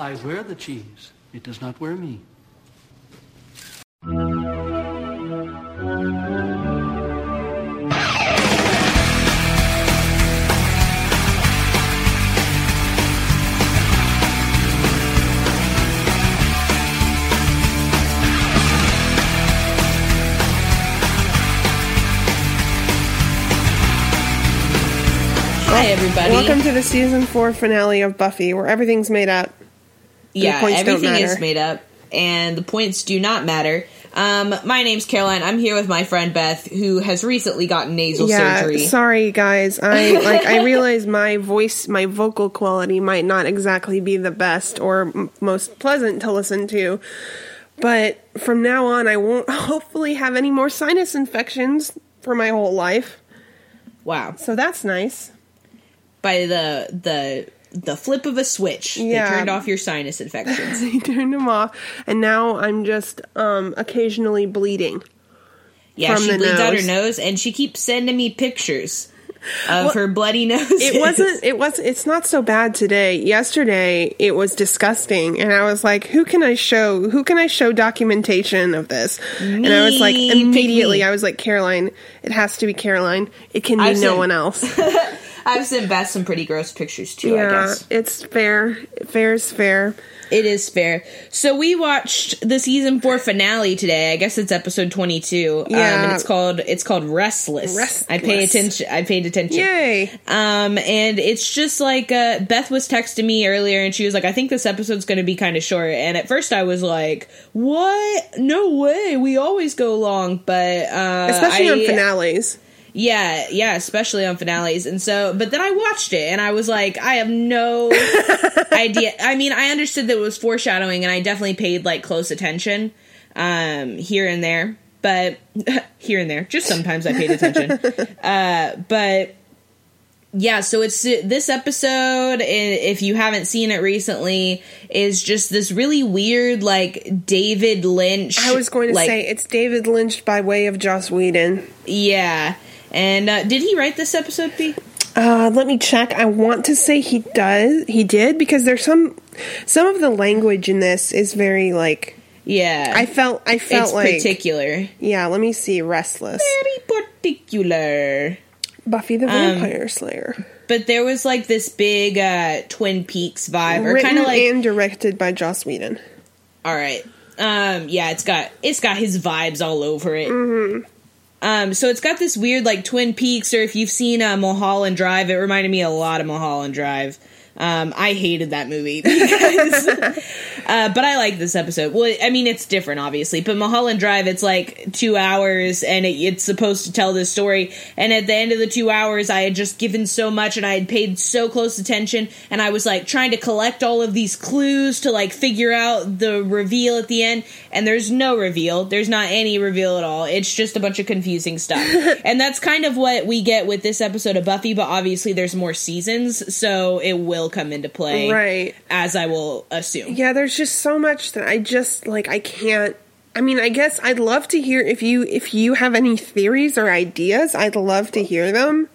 I wear the cheese. It does not wear me. Hi, everybody. Welcome to the season four finale of Buffy, where everything's made up. Yeah, everything is made up, and the points do not matter. Um, my name's Caroline. I'm here with my friend Beth, who has recently gotten nasal yeah, surgery. sorry guys. I like. I realize my voice, my vocal quality might not exactly be the best or m- most pleasant to listen to, but from now on, I won't hopefully have any more sinus infections for my whole life. wow! So that's nice. By the the the flip of a switch, Yeah. they turned off your sinus infections. they turned them off, and now I'm just um, occasionally bleeding. Yeah, she bleeds out her nose. nose, and she keeps sending me pictures Uh, of her bloody nose. it wasn't it was it's not so bad today. Yesterday it was disgusting. And i was like who can i show who can i show documentation of this? And i was like immediately i was like caroline it has to be caroline. It can be I've no seen- one else. I've sent Beth some pretty gross pictures too. I yeah guess. it's fair. Fair is fair it is fair. So we watched the season four finale today. I guess it's episode twenty two. um, Yeah. and it's called it's called Restless. Restless. I pay attention. I paid attention. yay Um, and it's just like uh, Beth was texting me earlier, and she was like, "I think this episode's going to be kind of short." And at first, I was like, "What? No way! We always go long." But uh, especially on finales yeah, yeah, especially on finales. And so, but then I watched it, and I was like, I have no idea. I mean, I understood that it was foreshadowing, and I definitely paid like close attention um, here and there. But here and there, just sometimes I paid attention. uh, but yeah, so it's this episode. If you haven't seen it recently, is just this really weird, like David Lynch. i was going to like, say it's david lynch by way of joss whedon yeah. And uh, did he write this episode, P? Uh, let me check. I want to say he does. He did because there's some some of the language in this is very like Yeah, I felt I felt it's like particular, yeah. Let me see. Restless. very particular. Buffy the Um, Vampire Slayer. But there was like this big uh, Twin Peaks vibe, or kind of like and directed by Joss Whedon. all right, um, yeah, it's got it's got his vibes all over it. Mm-hmm. Um, so it's got this weird like Twin Peaks, or if you've seen uh, Mulholland Drive, it reminded me a lot of Mulholland Drive. Um, I hated that movie because, uh, but I like this episode. Well, I mean, it's different, obviously, but Mulholland Drive, it's like two hours and it, it's supposed to tell this story. And at the end of the two hours, I had just given so much and I had paid so close attention and I was like trying to collect all of these clues to like figure out the reveal at the end. And there's no reveal. There's not any reveal at all. It's just a bunch of confusing stuff. and that's kind of what we get with this episode of Buffy, but obviously there's more seasons, so it will come into play. Right. As I will assume. Yeah, there's just so much that I just like I can't I mean, I guess I'd love to hear if you if you have any theories or ideas, I'd love to hear them.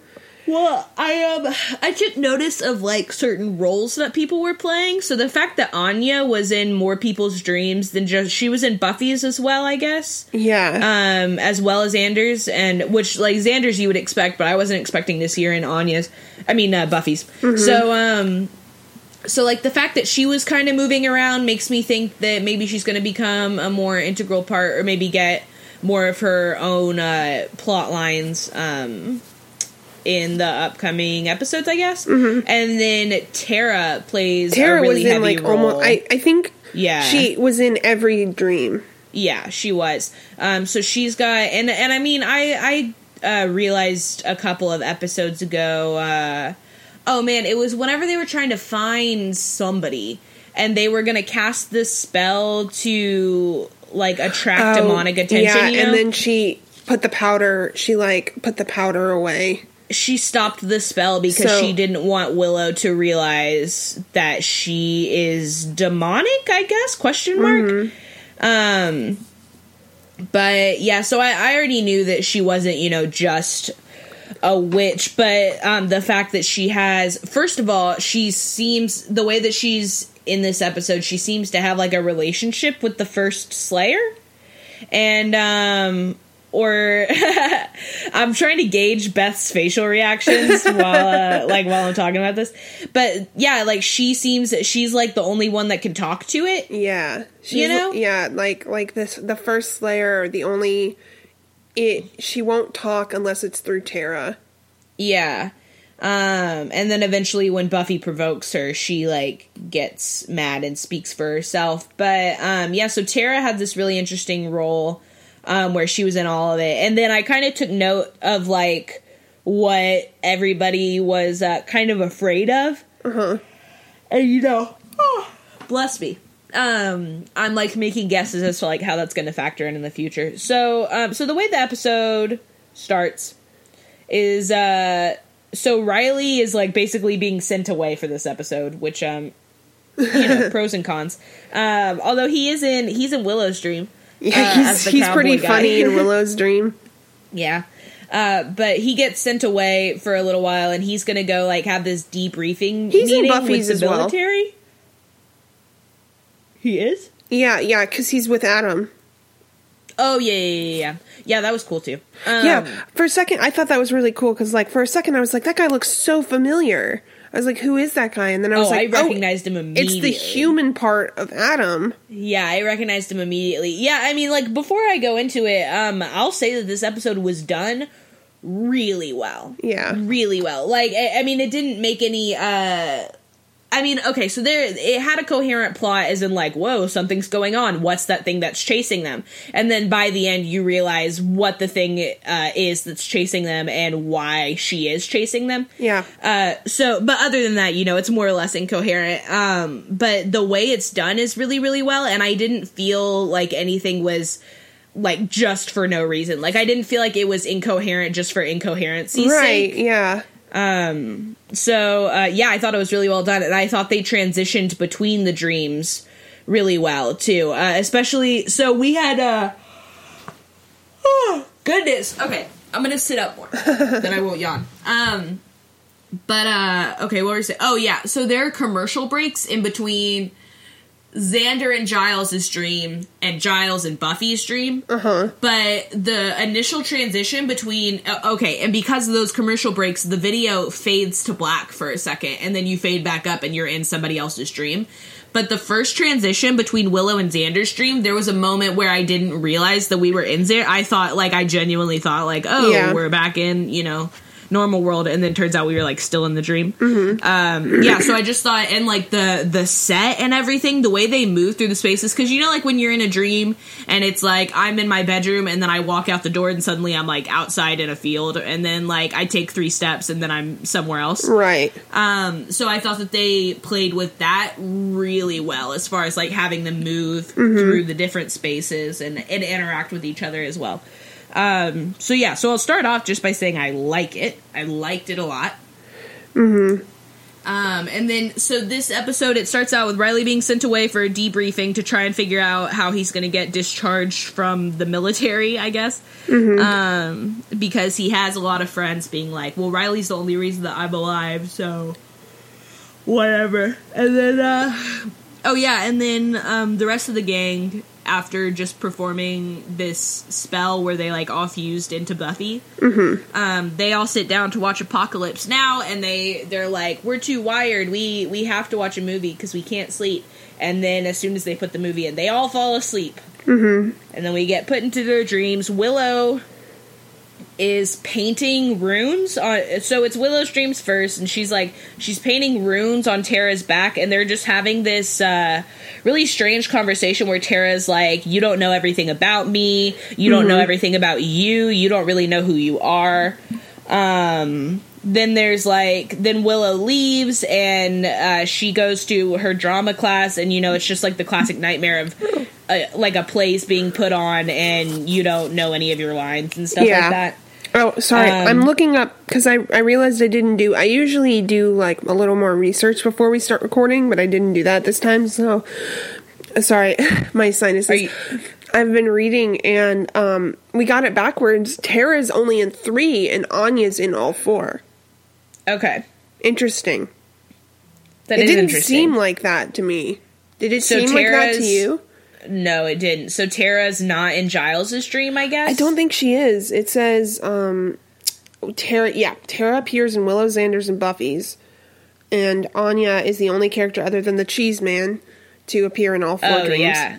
Well, I um I took notice of like certain roles that people were playing. So the fact that Anya was in more people's dreams than just she was in Buffy's as well, I guess. Yeah. Um, as well as Xander's, and which like Xander's you would expect, but I wasn't expecting this year in Anya's. I mean uh, Buffy's. So um, so like the fact that she was kind of moving around makes me think that maybe she's going to become a more integral part, or maybe get more of her own uh, plot lines. Um, in the upcoming episodes, I guess. And then Tara plays Tara really was in like role. almost I I think Yeah. she was in every dream. Yeah, she was. Um, so she's got, and and I mean, I I uh, realized a couple of episodes ago. Uh, oh man, it was whenever they were trying to find somebody, and they were gonna cast this spell to like attract Oh, demonic attention. Yeah, you know? and then she put the powder. She like put the powder away. She stopped the spell because So- she didn't want Willow to realize that she is demonic, I guess, question mark. Mm-hmm. Um but yeah, so I, I already knew that she wasn't, you know, just a witch, but um the fact that she has first of all, she seems the way that she's in this episode she seems to have like a relationship with the first Slayer, and um, or I'm trying to gauge Beth's facial reactions while uh, like while I'm talking about this. But yeah, like she seems she's like the only one that can talk to it. Yeah, You know? yeah, like like this the first Slayer, the only it she won't talk unless it's through Tara. Yeah. Um, and then eventually when Buffy provokes her, she like gets mad and speaks for herself. But um yeah, so Tara had this really interesting role um where she was in all of it. And then I kind of took note of like what everybody was uh, kind of afraid of. Uh-huh. And you know, bless me. Um I'm like making guesses as to like how that's going to factor in in the future. So um so the way the episode starts is uh so Riley is like basically being sent away for this episode, which um you know, pros and cons. Um although he is in he's in Willow's dream. Yeah, uh, he's he's pretty guy. funny in Willow's dream. Yeah. Uh, but he gets sent away for a little while, and he's gonna go like have this debriefing He's in meeting Buffy's with as the well. military. He is. Yeah, yeah, because he's with Adam. Oh yeah, yeah, yeah, yeah. Yeah, that was cool too. Um, yeah, for a second I thought that was really cool because like for a second I was like that guy looks so familiar. I was like, who is that guy? And then I was Oh, like, I recognized him immediately." It's the human part of Adam. Yeah, I recognized him immediately. Yeah, I mean, like before I go into it, um, I'll say that this episode was done really well. Yeah. really well. Like, I, I mean, it didn't make any. uh I mean, okay, so there it had a coherent plot, as in like, whoa, something's going on. What's that thing that's chasing them? And then by the end, you realize what the thing uh, is that's chasing them and why she is chasing them. Yeah. Uh, so, but other than that, you know, it's more or less incoherent. Um, but the way it's done is really, really well, and I didn't feel like anything was like just for no reason. Like I didn't feel like it was incoherent just for incoherency's right, sake. yeah. Um, so uh, yeah, I thought it was really well done, and I thought they transitioned between the dreams really well too. Uh, especially, so we had uh, oh, goodness. Okay, I'm gonna sit up more, then I won't yawn. Um, but uh, okay, what were you saying? Oh yeah, so there are commercial breaks in between. Xander and Giles' dream and Giles and Buffy's dream. Uh-huh. But the initial transition between uh, okay, and because of those commercial breaks, the video fades to black for a second and then you fade back up and you're in somebody else's dream. But the first transition between Willow and Xander's dream, there was a moment where I didn't realize that we were in there. I thought like I genuinely thought like, oh, Yeah. we're back in, you know, normal world and then turns out we were like still in the dream. Um yeah so i just thought and like the the set and everything the way they move through the spaces because you know like when you're in a dream and it's like i'm in my bedroom and then i walk out the door and suddenly i'm like outside in a field and then like i take three steps and then i'm somewhere else. Right. um so i thought that they played with that really well as far as like having them move through the different spaces and, and interact with each other as well um so yeah so i'll start off just by saying i like it i liked it a lot Mhm. um and then so this episode it starts out with riley being sent away for a debriefing to try and figure out how he's going to get discharged from the military i guess um because he has a lot of friends being like well riley's the only reason that i'm alive so whatever. And then, uh, oh yeah, and then um, the rest of the gang, after just performing this spell where they like all fused into Buffy, um, they all sit down to watch Apocalypse Now, and they they're like, we're too wired. We we have to watch a movie because we can't sleep. And then as soon as they put the movie in, they all fall asleep. Mm-hmm. And then we get put into their dreams. Willow is painting runes on so it's Willow's dreams first and she's like she's painting runes on Tara's back and they're just having this uh really strange conversation where Tara's like you don't know everything about me. You don't know everything about you. You don't really know who you are. Um then there's like then Willow leaves and uh, she goes to her drama class and you know it's just like the classic nightmare of uh, like a play's being put on and you don't know any of your lines and stuff Yeah. like that Oh, sorry. Um, I'm looking up because I, I realized I didn't do. I usually do like a little more research before we start recording, but I didn't do that this time. So, uh, sorry, my sinuses. You- I've been reading, and um, we got it backwards. Tara's only in three, and Anya's in all four. Okay. Interesting. That it didn't interesting. seem like that to me. Did it So seem like that to you? No, it didn't. So Tara's not in Giles's dream, I guess. I don't think she is. It says um Tara yeah, Tara appears in Willow Xander's and Buffy's. And Anya is the only character other than the Cheese Man to appear in all four Oh dreams. yeah.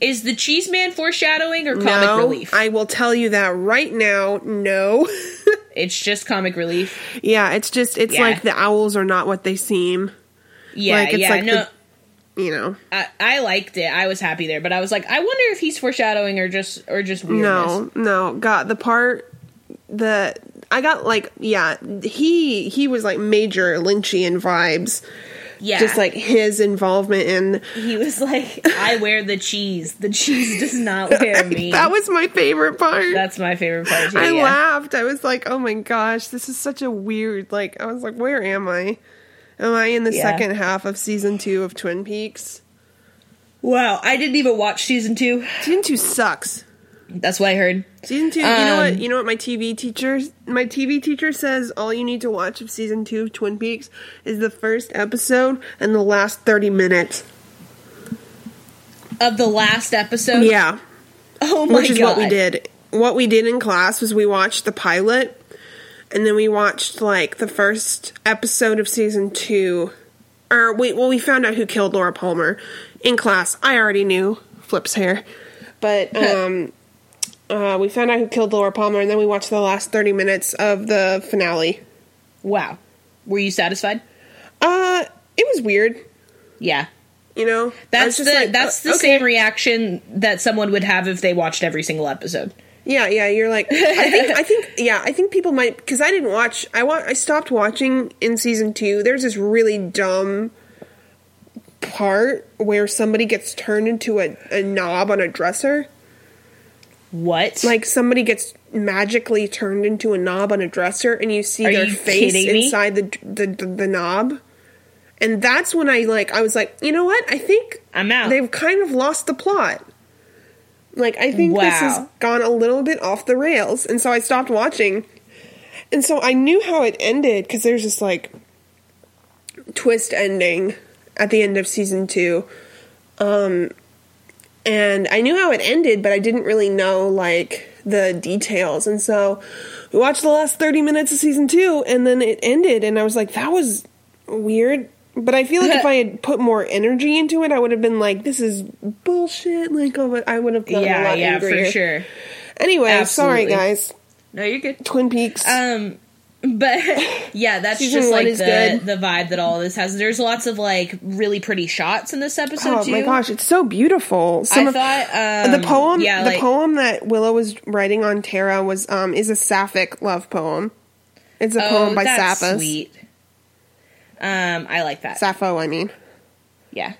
Is the Cheese Man foreshadowing or comic no, relief? I will tell you that right now. No. it's just comic relief. yeah, it's just it's Yeah. like the owls are not what they seem. Yeah, Like, it's yeah. like no, the- You know. I, I liked it. I was happy there, but I was like, I wonder if he's foreshadowing or just or just weirdness. No, no. Got the part that I got like yeah, he he was like major Lynchian vibes. Yeah, Just like his involvement in he was like, I wear the cheese. The cheese does not wear me. that was my favorite part. That's my favorite part. Too, I yeah. laughed. I was like, "Oh my gosh, this is such a weird." Like, I was like, "Where am I? Am I in the Yeah. second half of season two of Twin Peaks?" Wow, I didn't even watch season two. Season two sucks. That's what I heard. Season two. you know what? Um, You know what? My TV teacher, my TV teacher says all you need to watch of season two of Twin Peaks is the first episode and the last thirty minutes. Of the last episode, Yeah, Oh my god. which is god, what we did. What we did in class was we watched the pilot, and then we watched like the first episode of season two. Or wait, well, we found out who killed Laura Palmer in class. I already knew Flip's hair, but um, uh, we found out who killed Laura Palmer, and then we watched the last thirty minutes of the finale. Wow, were you satisfied? Uh, it was weird. Yeah, You know, that's the like, that's uh, the okay. same reaction that someone would have if they watched every single episode. Yeah, yeah, you're like I think I think yeah, I think people might cuz I didn't watch I wa- I stopped watching in season 2. There's this really dumb part where somebody gets turned into a, a knob on a dresser. What? Like somebody gets magically turned into a knob on a dresser and you see Are their you face inside the, the the the knob. And that's when I like I was like, "You know what? I think I'm out. they've kind of lost the plot. Like I think this has gone a little bit off the rails, and so I stopped watching. And so I knew how it ended because there's this like twist ending at the end of season two, um, and I knew how it ended, but I didn't really know like the details. And so we watched the last thirty minutes of season two, and then it ended, and I was like, that was weird. But I feel like if I had put more energy into it, I would have been like, "This is bullshit." Like, oh, but I would have gotten a yeah, lot yeah, angrier. for sure. Anyway, sorry guys. No, you're good. Twin Peaks. Um, but yeah, that's just like the good. the vibe that all this has. There's lots of like really pretty shots in this episode oh too. my gosh, it's so beautiful. Some I of- thought um, the poem, yeah, the like, poem that Willow was writing on Tara was um is a sapphic love poem. It's a Oh, poem by Sappho. sweet. Um, I like that. Sappho, I mean. Yeah.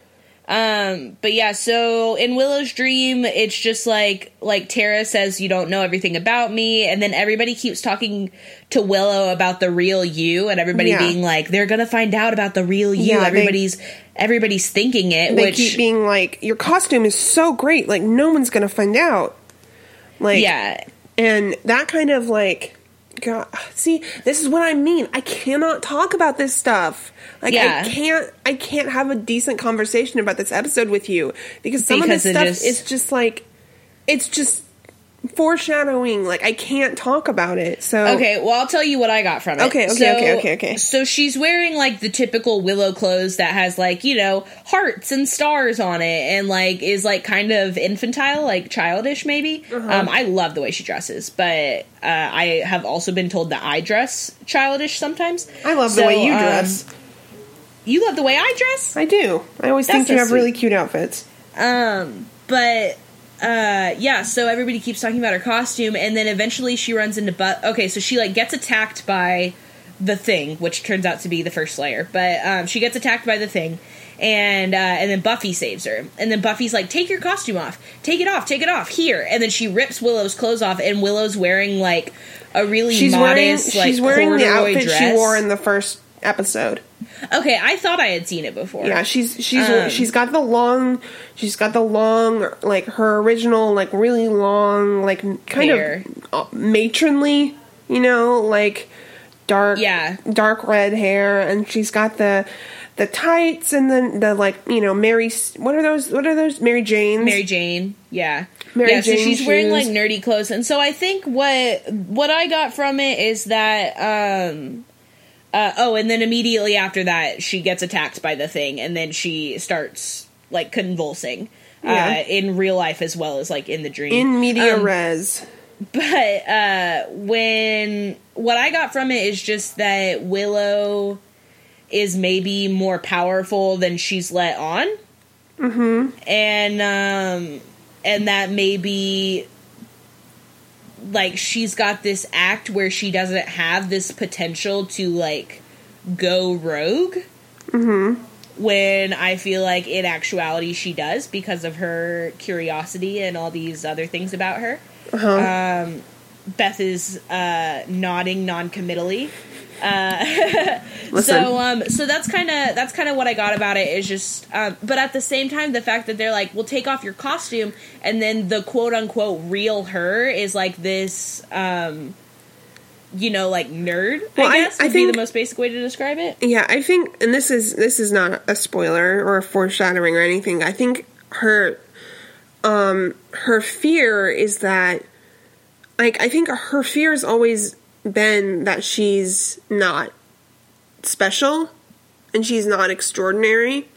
Um, but yeah, so in Willow's dream, it's just like like Tara says you don't know everything about me, and then everybody keeps talking to Willow about the real you, and everybody Yeah. being like, they're gonna find out about the real you. Yeah, they- everybody's everybody's thinking it, They which keep being like, "Your costume is so great, like no one's gonna find out." Like, yeah, and that kind of like, God, see, this is what I mean. I cannot talk about this stuff. Like, Yeah. I can't, I can't have a decent conversation about this episode with you because some Because of this stuff just- is just like, it's just foreshadowing. Like, I can't talk about it. So Okay, well, I'll tell you what I got from it. Okay, okay, So- okay, okay, okay. So she's wearing like the typical Willow clothes that has like you know hearts and stars on it, and like is like kind of infantile, like childish maybe. Uh-huh. Um, I love the way she dresses, but uh, I have also been told that I dress childish sometimes. I love the way you um, dress. you love the way I dress. I do. I always That's think so you have really cute outfits. Um, but uh yeah, so everybody keeps talking about her costume and then eventually she runs into but okay, so she like gets attacked by the thing, which turns out to be the first slayer. But um she gets attacked by the thing and uh and then Buffy saves her. And then Buffy's like, "Take your costume off. Take it off. Take it off here." And then she rips Willow's clothes off and Willow's wearing like a really She's wearing, like she's wearing the outfit dress. she wore in the first episode. Okay, I thought I had seen it before. Yeah, she's she's Um, she's got the long, she's got the long like her original like really long like kind Hair. of uh, matronly, you know, like dark Yeah. dark red hair and she's got the the tights and then the like you know Mary what are those what are those Mary Janes Mary Jane, yeah, Mary yeah. So Jane she's wearing like nerdy clothes, and so I think what what I got from it is that, um, uh, oh, and then immediately after that, she gets attacked by the thing, and then she starts like convulsing, Yeah. uh, in real life as well as like in the dream. in media Um, res but uh when what i got from it is just that willow is maybe more powerful than she's let on mm-hmm. and um and that maybe like she's got this act where she doesn't have this potential to like go rogue mm-hmm. when i feel like in actuality she does because of her curiosity and all these other things about her um, Beth is uh, nodding non-committally. Uh, so, um, so that's kind of that's kind of what I got about it. Is just, um, but at the same time, the fact that they're like, "We'll take off your costume," and then the quote unquote real her is like this, um, you know, like nerd. Well, I- I guess I would be think- the most basic way to describe it. Yeah, I think, and this is this is not a spoiler or a foreshadowing or anything. I think her, um, her fear is that, like, I think her fear is always been that she's not special and she's not extraordinary,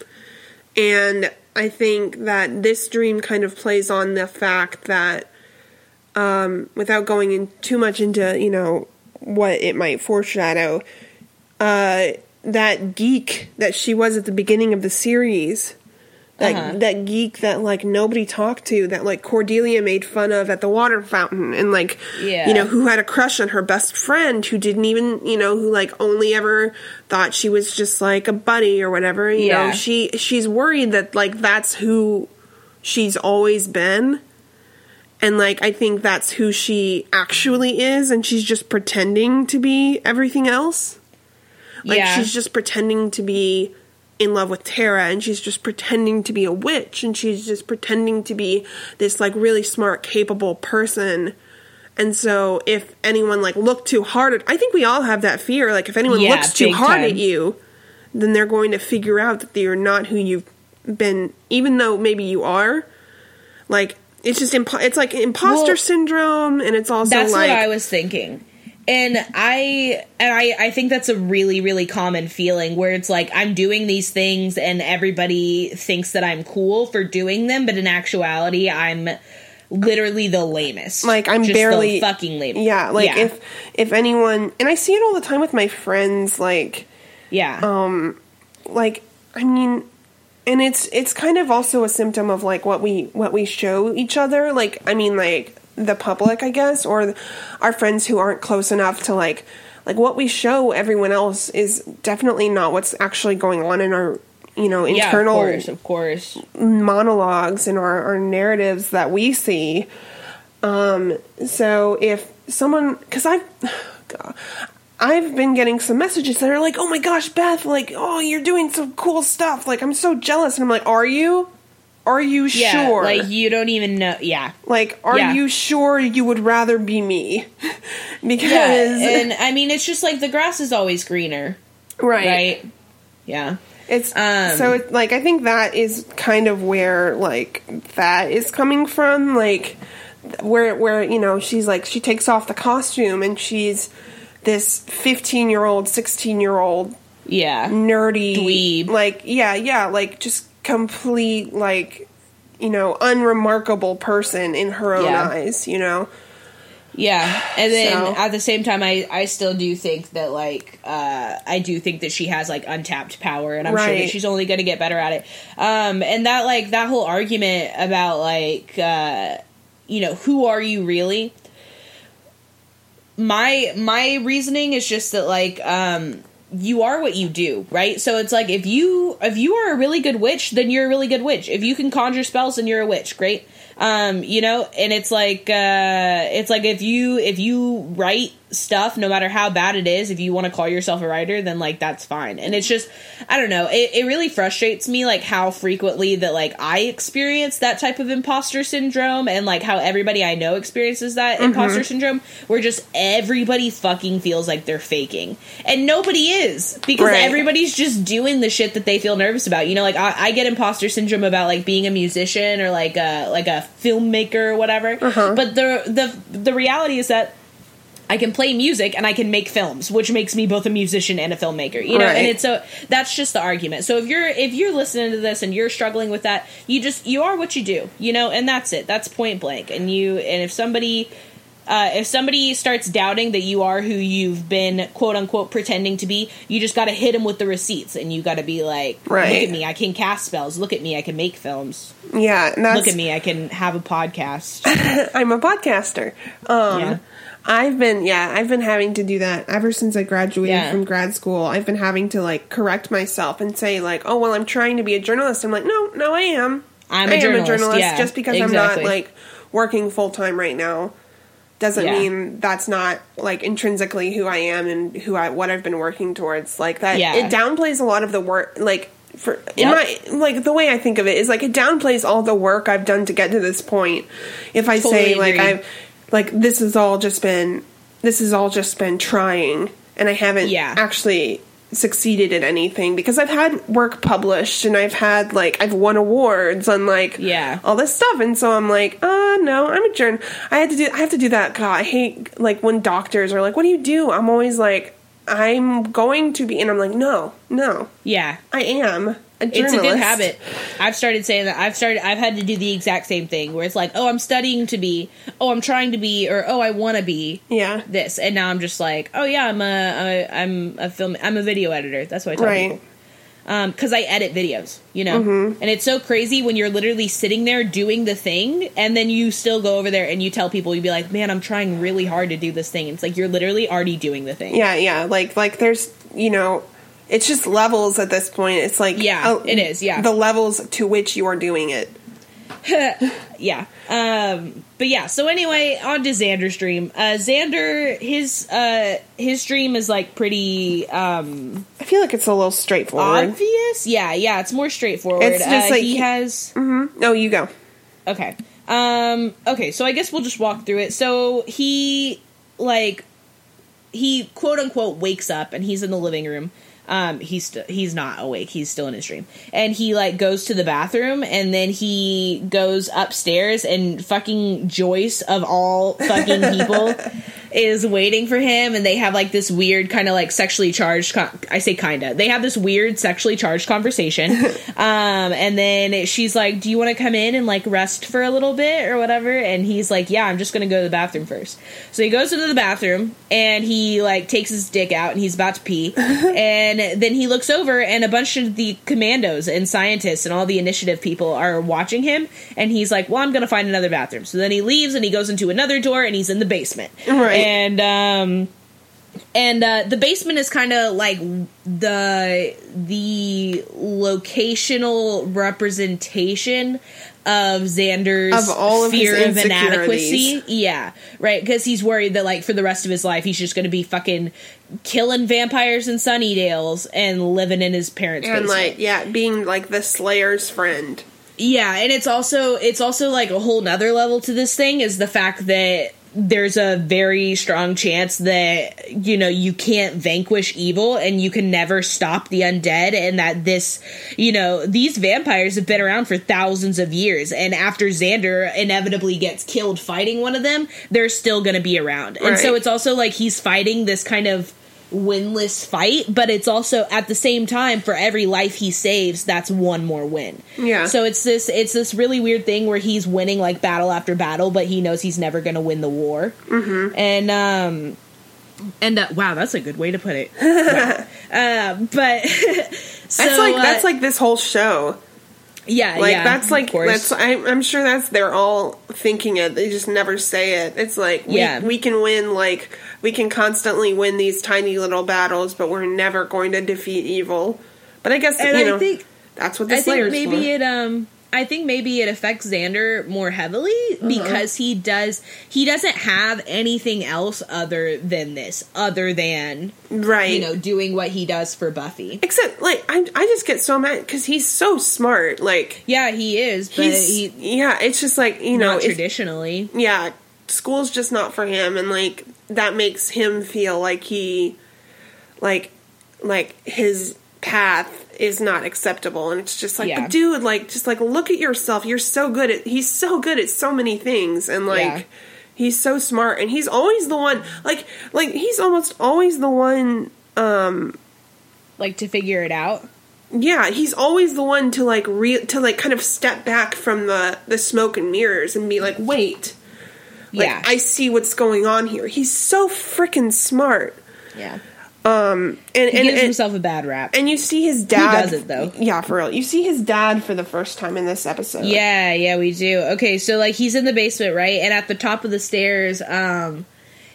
and I think that this dream kind of plays on the fact that, um, without going in too much into you know what it might foreshadow, uh, that geek that she was at the beginning of the series. That, Uh-huh. that geek that like nobody talked to that like Cordelia made fun of at the water fountain and like Yeah. you know who had a crush on her best friend who didn't even you know who like only ever thought she was just like a buddy or whatever you Yeah. know she she's worried that like that's who she's always been and like I think that's who she actually is and she's just pretending to be everything else like yeah, she's just pretending to be in love with Tara and she's just pretending to be a witch and she's just pretending to be this like really smart capable person and so if anyone like looked too hard at I think we all have that fear like if anyone Yeah, looks too hard time. at you then they're going to figure out that you're not who you've been even though maybe you are like it's just impo- it's like imposter Well, syndrome and it's also that's like what I was thinking. And I and I I think that's a really really common feeling where it's like I'm doing these things and everybody thinks that I'm cool for doing them, but in actuality I'm literally the lamest. like I'm Just barely the fucking lamest. Yeah, like if if anyone and I see it all the time with my friends like yeah um like I mean and it's it's kind of also a symptom of like what we what we show each other like I mean like the public I guess or our friends who aren't close enough to like like what we show everyone else is definitely not what's actually going on in our you know yeah, internal of course, of course. monologues and our, our narratives that we see. Um, so if someone, because I've, God, I've been getting some messages that are like, "Oh my gosh, Beth! Like, oh, you're doing some cool stuff! Like, I'm so jealous." And I'm like, "Are you? Are you Yeah, sure? like you don't even know. Yeah, Like, are yeah. you sure you would rather be me? because yeah. And I mean, it's just like the grass is always greener, right, right? Yeah. It's Um, so it, like I think that is kind of where like that is coming from like where where you know she's like she takes off the costume and she's this 15 year old 16 year old Yeah. nerdy Dweeb. like yeah yeah like just complete like you know unremarkable person in her own Yeah. eyes you know Yeah, and then So- at the same time, I I still do think that like uh, I do think that she has like untapped power, and I'm sure that she's only going to get better at it. Um, and that like that whole argument about like uh, you know who are you really? My my reasoning is just that like um you are what you do, right? So it's like if you if you are a really good witch, then you're a really good witch. If you can conjure spells, then you're a witch. Great. Um, you know, and it's like uh it's like if you if you write stuff no matter how bad it is if you want to call yourself a writer then like that's fine. And it's just i don't know it, it really frustrates me like how frequently that like i experience that type of imposter syndrome and like how everybody i know experiences that imposter syndrome where just everybody fucking feels like they're faking. And nobody is because Right. everybody's just doing the shit that they feel nervous about. You know like i, I get imposter syndrome about like being a musician or like a like a filmmaker or whatever uh-huh. but the the the reality is that I can play music and I can make films, which makes me both a musician and a filmmaker. You know, Right. and it's so that's just the argument. So if you're if you're listening to this and you're struggling with that, you just you are what you do, you know, and that's it. That's point blank. And you and if somebody uh, if somebody starts doubting that you are who you've been quote unquote pretending to be, you just got to hit them with the receipts, and you got to be like, Right. "Look at me, I can cast spells. Look at me, I can make films. Yeah, and that's, Look at me, I can have a podcast." I'm a podcaster. Um, Yeah. I've been, yeah, I've been having to do that ever since I graduated Yeah. from grad school. I've been having to like correct myself and say like, oh well, I'm trying to be a journalist. I'm like, no, no, I am. I'm a I am journalist, yeah, just because I'm not like working full time right now. Doesn't Yeah. mean that's not like intrinsically who I am and who I what I've been working towards. Like that, Yeah. it downplays a lot of the work. Like for in Yep. my like the way I think of it is like it downplays all the work I've done to get to this point. If I Totally say like agree. I've like this has all just been this has all just been trying and I haven't Yeah. actually succeeded at anything because I've had work published and I've had like I've won awards on like Yeah. all this stuff. And so I'm like uh no I'm a journal I had to do I have to do that. God I hate like when doctors are like what do you do? I'm always like I'm going to be and I'm like no no. Yeah, I am a It's a good habit. I've started saying that. I've started. I've had to do the exact same thing where it's like, oh, I'm studying to be. Oh, I'm trying to be, or oh, I want to be yeah this. And now I'm just like, oh yeah, I'm a, a I'm a film. I'm a video editor. That's what I tell right people. Um, because I edit videos, you know, Mm-hmm. and it's so crazy when you're literally sitting there doing the thing, and then you still go over there and you tell people, you'd be like, man, I'm trying really hard to do this thing. It's like you're literally already doing the thing. yeah yeah like like there's you know it's just levels at this point it's like Yeah, it is, yeah. the levels to which you are doing it yeah. Um, but yeah, so anyway, on to Xander's dream. Uh, Xander, his uh, his dream is like pretty um, I feel like it's a little straightforward obvious. Yeah, yeah, it's more straightforward. It's just uh, like- he has no you go okay. Um, okay, so I guess we'll just walk through it. So he like he quote unquote wakes up and he's in the living room. Um, he's st- he's not awake. He's still in his dream, and he like goes to the bathroom, and then he goes upstairs, and fucking Joyce of all fucking people is waiting for him, and they have like this weird kind of like sexually charged. Con- I say kinda. They have this weird sexually charged conversation, um, and then she's like, "Do you want to come in and like rest for a little bit or whatever?" And he's like, "Yeah, I'm just gonna go to the bathroom first. So he goes into the bathroom and he like takes his dick out and he's about to pee, and then he looks over and a bunch of the commandos and scientists and all the initiative people are watching him, and he's like, "Well, I'm gonna find another bathroom." So then he leaves and he goes into another door and he's in the basement, Right. And um, and uh, the basement is kind of like the the locational representation of Xander's Of all of his fear of inadequacy. Yeah, right. Because he's worried that like for the rest of his life he's just going to be fucking killing vampires in Sunnydales and living in his parents' and basement. like yeah being like the slayer's friend Yeah, and it's also it's also like a whole nother level to this thing is the fact that there's a very strong chance that you know you can't vanquish evil and you can never stop the undead and that this you know these vampires have been around for thousands of years. And after Xander inevitably gets killed fighting one of them they're still going to be around. And so it's also like he's fighting this kind of winless fight but it's also at the same time for every life he saves that's one more win Yeah. so it's this it's this really weird thing where he's winning like battle after battle but he knows he's never going to win the war mm-hmm. and um and uh, wow that's a good way to put it Wow. uh, but so, that's like uh, that's like this whole show yeah like yeah, that's like that's I, i'm sure that's they're all thinking it they just never say it it's like we, Yeah. we can win like we can constantly win these tiny little battles but we're never going to defeat evil but i guess and you I know think that's what the I think maybe for. it um I think maybe it affects Xander more heavily Uh-huh. because he does he doesn't have anything else other than this, other than right. you know doing what he does for Buffy. Except, like, I, I just get so mad because he's so smart. Like, Yeah, he is, but he's he yeah. It's just like you know, if, traditionally. yeah, school's just not for him, and like that makes him feel like he, like, like his path is not acceptable, and it's just like, Yeah. but dude, like, just like look at yourself. You're so good at. He's so good at so many things, and like. Yeah. He's so smart, and he's always the one. Like, like he's almost always the one um Like to figure it out. yeah he's always the one to like re- to like kind of step back from the the smoke and mirrors and be like wait like yeah. i see what's going on here he's so freaking smart yeah. And He and, gives and, himself a bad rap. and you see his dad does it though? yeah for real you see his dad for the first time in this episode Yeah, yeah, we do. Okay, so like he's in the basement, right? And at the top of the stairs, um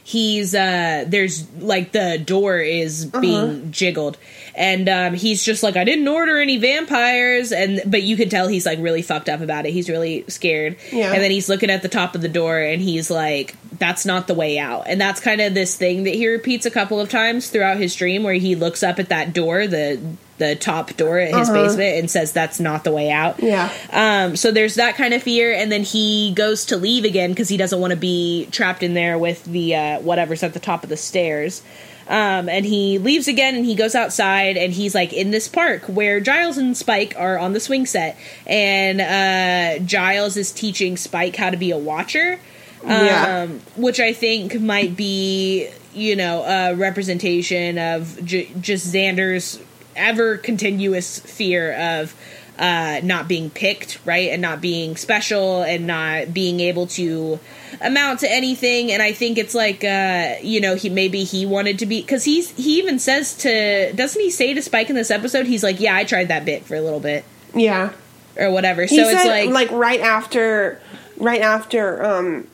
he's uh there's like the door is Uh-huh. being jiggled. And um he's just like I didn't order any vampires and but you can tell he's like really fucked up about it. He's really scared. Yeah. And then he's looking at the top of the door and he's like that's not the way out. And that's kind of this thing that he repeats a couple of times throughout his dream where he looks up at that door, the the top door at his basement and says that's not the way out. Uh-huh. yeah Um, so there's that kind of fear, and then he goes to leave again because he doesn't want to be trapped in there with the uh, whatever's at the top of the stairs. Um, and he leaves again, and he goes outside, and he's like in this park where Giles and Spike are on the swing set, and uh, Giles is teaching Spike how to be a watcher. Um, Yeah. which I think might be, you know, a representation of j- just Xander's ever continuous fear of uh, not being picked, right, and not being special, and not being able to amount to anything. And I think it's like, uh, you know, he maybe he wanted to be because he's he even says to doesn't he say to Spike in this episode? He's like, yeah, I tried that bit for a little bit yeah or whatever. he so said it's like, like, right after right after um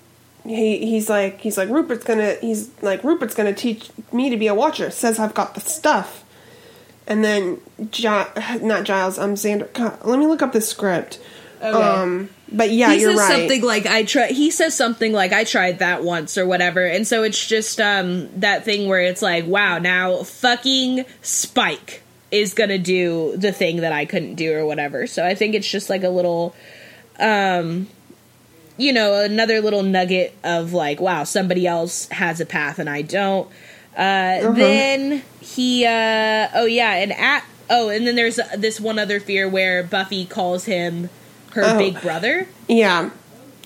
he he's like he's like Rupert's gonna he's like Rupert's gonna teach me to be a watcher says I've got the stuff and then Gi- not Giles um Xander God, let me look up the script um but yeah he you're says right something like I try. He says something like I tried that once or whatever, and so it's just um that thing where it's like, wow, now fucking Spike is gonna do the thing that I couldn't do or whatever. So I think it's just like a little, um, you know, another little nugget of like, wow, somebody else has a path and I don't. Uh, Then he, uh, oh yeah, and at oh, and then there's this one other fear where Buffy calls him her Oh. big brother. yeah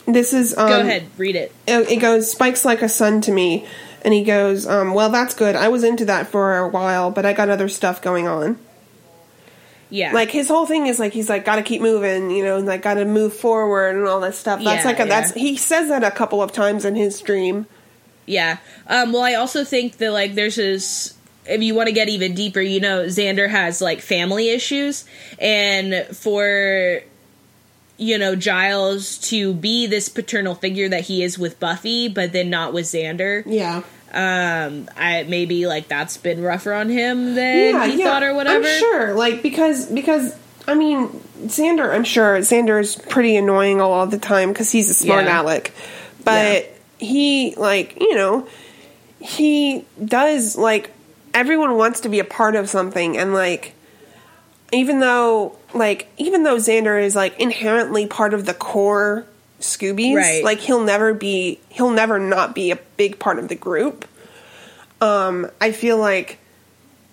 this is um Go ahead, read it. it goes Spike's like a son to me and he goes um well that's good I was into that for a while but I got other stuff going on Yeah, like his whole thing is like he's like got to keep moving, you know, and like got to move forward and all that stuff. That's Yeah, like a, that's he says that a couple of times in his dream. yeah. Um, well, I also think that like there's this. If you want to get even deeper, you know, Xander has like family issues, and for you know Giles to be this paternal figure that he is with Buffy, but then not with Xander. Yeah, Um, I maybe like that's been rougher on him than he thought or whatever. I'm sure, like because because I mean Xander, I'm sure Xander is pretty annoying all the time because he's a smart Yeah. aleck, but he like you know he does like everyone wants to be a part of something and like even though like even though Xander is like inherently part of the core Scoobies, Right. like he'll never be he'll never not be a big part of the group. Um, I feel like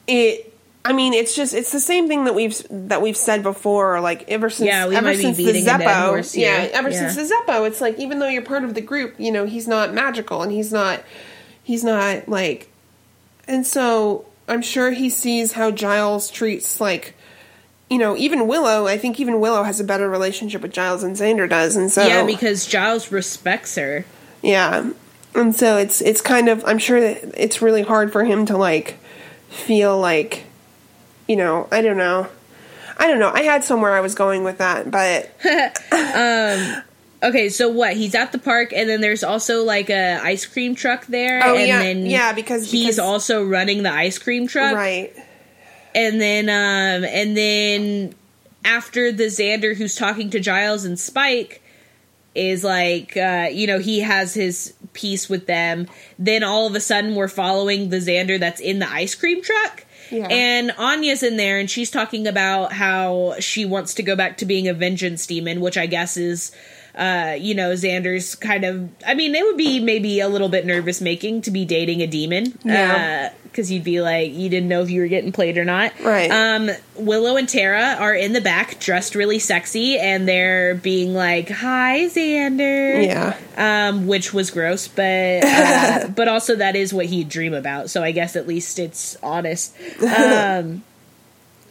it I mean it's just it's the same thing that we've that we've said before, like ever since Yeah, ever since the Zeppo. horse Yeah, here. ever Yeah. since the Zeppo, it's like even though you're part of the group, you know, he's not magical and he's not he's not like and so I'm sure he sees how Giles treats like you know, even Willow, I think even Willow has a better relationship with Giles than Xander does, and so Yeah, because Giles respects her. yeah, and so it's it's kind of I'm sure that it's really hard for him to like feel like you know I don't know I don't know I had somewhere I was going with that, but um, Okay, so what? He's at the park, and then there's also like a ice cream truck there. Oh, and yeah, then yeah, because- he's because- also running the ice cream truck, right and then um, and then after the Xander who's talking to Giles and Spike is like, uh, you know, he has his piece with them. Then all of a sudden, we're following the Xander that's in the ice cream truck. Yeah. And Anya's in there and she's talking about how she wants to go back to being a vengeance demon, which I guess is, uh, you know, Xander's kind of, I mean, it would be maybe a little bit nervous making to be dating a demon. Yeah. Because you'd be like, you didn't know if you were getting played or not. Right. Um, Willow and Tara are in the back, dressed really sexy, and they're being like, "Hi, Xander." Yeah. Um, which was gross, but uh, but also that is what he'd dream about. So I guess at least it's honest. Um,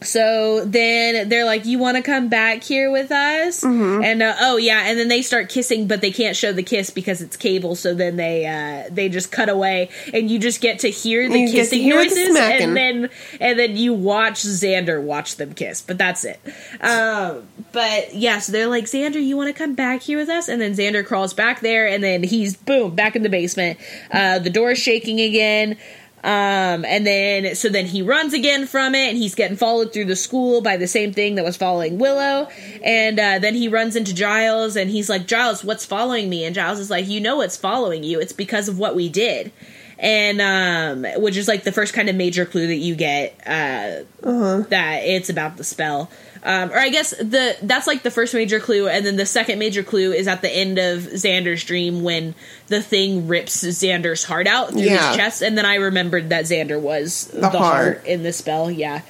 so then they're like, "You want to come back here with us?" Mm-hmm. And uh, oh yeah, and then they start kissing, but they can't show the kiss because it's cable. So then they uh, they just cut away, and you just get to hear the You kissing hear noises, smacking. and then and then you watch Xander watch them kiss. But that's it. Um, but yeah, so they're like, "Xander, you want to come back here with us?" And then Xander crawls back there, and then he's boom back in the basement. Uh, the door's shaking again. Um, and then, so then he runs again from it, and he's getting followed through the school by the same thing that was following Willow. And uh, then he runs into Giles, and he's like, Giles, what's following me? And Giles is like, You know what's following you. It's because of what we did. And, um, which is like the first kind of major clue that you get, uh, that it's about the spell. Um, or I guess the that's like the first major clue, and then the second major clue is at the end of Xander's dream when the thing rips Xander's heart out through Yeah. his chest, and then I remembered that Xander was the, The heart. heart. in the spell. Yeah,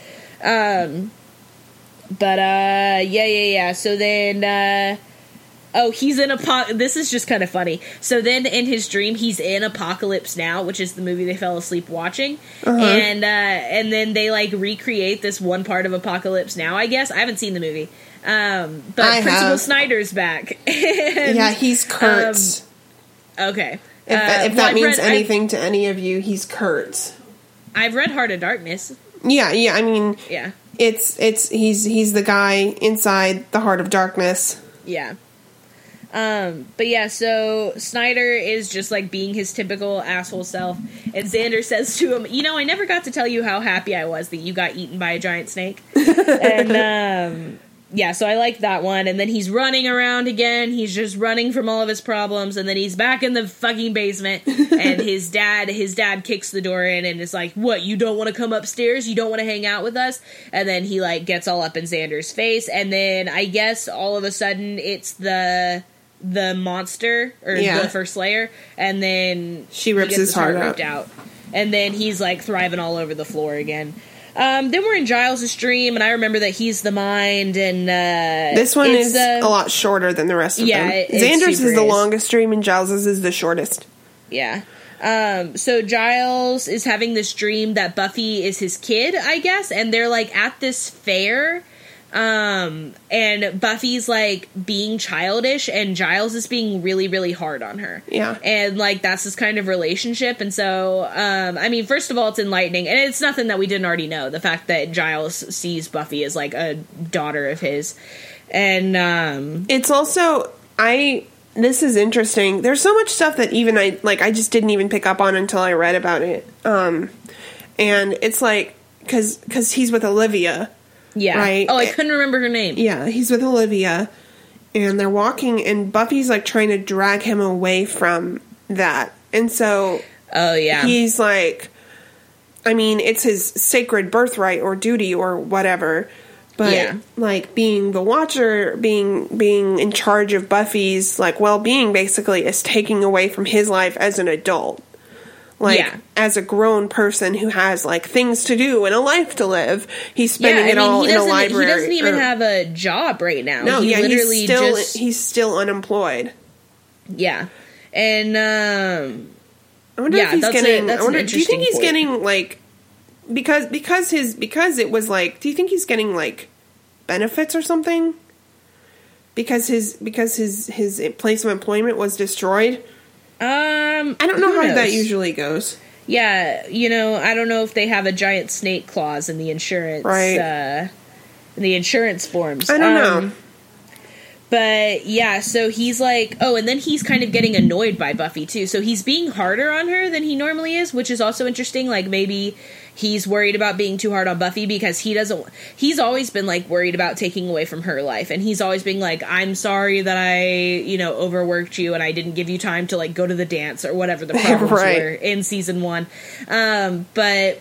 um, but uh, yeah, yeah, yeah. So then, uh, oh, he's in a This is just kind of funny. So then, in his dream, he's in Apocalypse Now, which is the movie they fell asleep watching, Uh-huh. and uh, and then they like recreate this one part of Apocalypse Now. I guess I haven't seen the movie, um, but I Principal have. Snyder's back. And, Yeah, he's Kurt. Okay. if that, Uh, if that I've means read- I've- anything to any of you, he's Kurt. I've read Heart of Darkness. Yeah, yeah. I mean, Yeah. it's it's he's he's the guy inside the heart of darkness. Yeah. Um, but yeah, so Snyder is just like being his typical asshole self, and Xander says to him, "You know, I never got to tell you how happy I was that you got eaten by a giant snake." and um, yeah, so I like that one. And then he's running around again. He's just running from all of his problems, and then he's back in the fucking basement. and his dad, his dad kicks the door in and is like, "What? You don't want to come upstairs? You don't want to hang out with us?" And then he like gets all up in Xander's face, and then I guess all of a sudden it's the the monster or Yeah. the first Slayer, and then She rips gets his heart ripped out, and then he's like thriving all over the floor again. Um, then we're in Giles's dream, and I remember that he's the mind, and uh, This one is uh, a lot shorter than the rest of yeah, them. it- Xander's is the is. longest stream, and Giles's is the shortest. Yeah. Um, so Giles is having this dream that Buffy is his kid, I guess, and they're like at this fair. Um, and Buffy's like being childish, and Giles is being really, really hard on her. Yeah. And like that's this kind of relationship. And so, um, I mean, first of all, it's enlightening, and it's nothing that we didn't already know. The fact that Giles sees Buffy as like a daughter of his. And, um, It's also I. This is interesting. There's so much stuff that even I like. I just didn't even pick up on until I read about it. Um, and it's like because because he's with Olivia. Yeah. Right. Oh, I couldn't remember her name. Yeah, he's with Olivia, and they're walking, and Buffy's like trying to drag him away from that, and so Oh, yeah. he's like, I mean, it's his sacred birthright or duty or whatever. But Yeah. like being the watcher, being being in charge of Buffy's like well being basically is taking away from his life as an adult. Like Yeah. as a grown person who has like things to do and a life to live, he's spending it all in a library. He doesn't even or- have a job right now. no, he yeah, literally he's still just he's still unemployed. yeah, and um, I wonder Yeah, if he's a- getting. I wonder. Do you think he's point. getting like because because his because it was like? Do you think he's getting like benefits or something? Because his because his his place of employment was destroyed. Um, I don't know how that usually goes. Yeah, you know, I don't know if they have a giant snake clause in the insurance, Right. Uh, in the insurance forms. I don't Um, know. But yeah, so he's like, oh, and then he's kind of getting annoyed by Buffy too. So he's being harder on her than he normally is, which is also interesting. Like maybe he's worried about being too hard on Buffy because he doesn't he's always been like worried about taking away from her life and he's always being like I'm sorry that I, you know, overworked you and I didn't give you time to like go to the dance or whatever the problems Right. were in season 1. Um but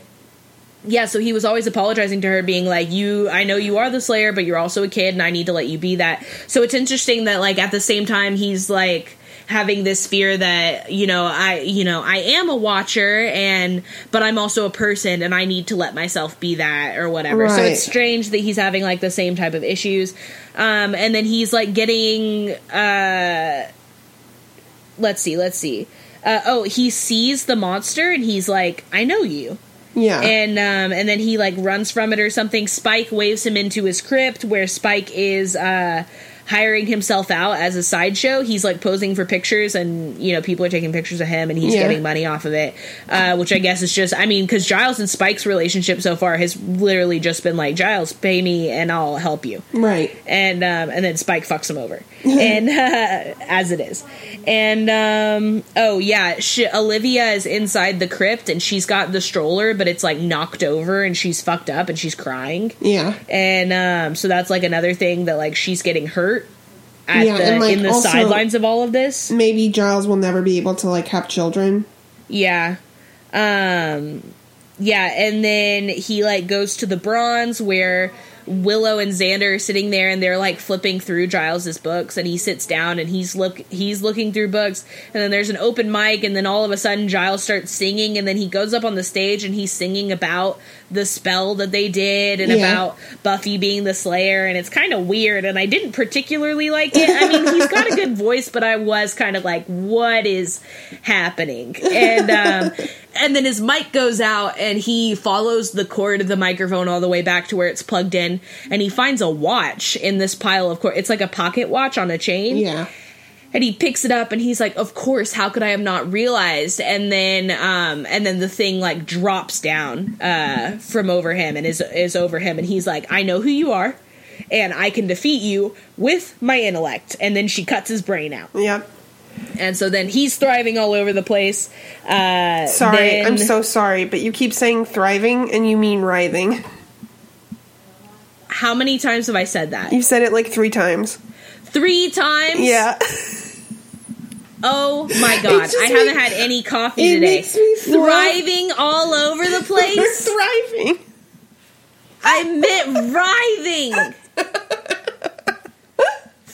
yeah, so he was always apologizing to her, being like, "You, I know you are the Slayer, but you're also a kid, and I need to let you be that." So it's interesting that, like, at the same time, he's like having this fear that you know, I, you know, I am a Watcher, and but I'm also a person, and I need to let myself be that or whatever. So it's strange that he's having like the same type of issues, um, and then he's like getting. uh Let's see, let's see. Uh, oh, he sees the monster, and he's like, "I know you." Yeah. and um, and then he like runs from it or something. Spike waves him into his crypt, where Spike is uh, hiring himself out as a sideshow. He's like posing for pictures, and you know people are taking pictures of him, and he's Yeah. getting money off of it. Uh, which I guess is just, I mean, because Giles and Spike's relationship so far has literally just been like, Giles, pay me, and I'll help you right. and um, and then Spike fucks him over, and uh, as it is, and um, oh yeah, she, Olivia is inside the crypt and she's got the stroller, but it's like knocked over and she's fucked up and she's crying, Yeah. and um, so that's like another thing that like she's getting hurt at Yeah, the and, like, in the sidelines of all of this. Maybe Giles will never be able to like have children. Yeah. Um yeah, and then he like goes to the bronze where Willow and Xander are sitting there and they're like flipping through Giles's books and he sits down and he's look he's looking through books and then there's an open mic and then all of a sudden Giles starts singing and then he goes up on the stage and he's singing about the spell that they did and Yeah. about Buffy being the slayer and it's kind of weird and I didn't particularly like it. I mean, he's got a good voice, but I was kind of like what is happening? And um and then his mic goes out and he follows the cord of the microphone all the way back to where it's plugged in and he finds a watch in this pile of cord. It's like a pocket watch on a chain Yeah. and he picks it up and he's like of course how could i have not realized and then um and then the thing like drops down uh from over him and is is over him and he's like i know who you are and i can defeat you with my intellect and then she cuts his brain out Yep. And so then he's thriving all over the place uh Sorry, then- I'm so sorry, but you keep saying thriving and you mean writhing. how many times have i said that You said it like three times. three times Yeah. oh my god i haven't had any coffee it today makes me thrive. thriving all over the place thriving. I meant writhing.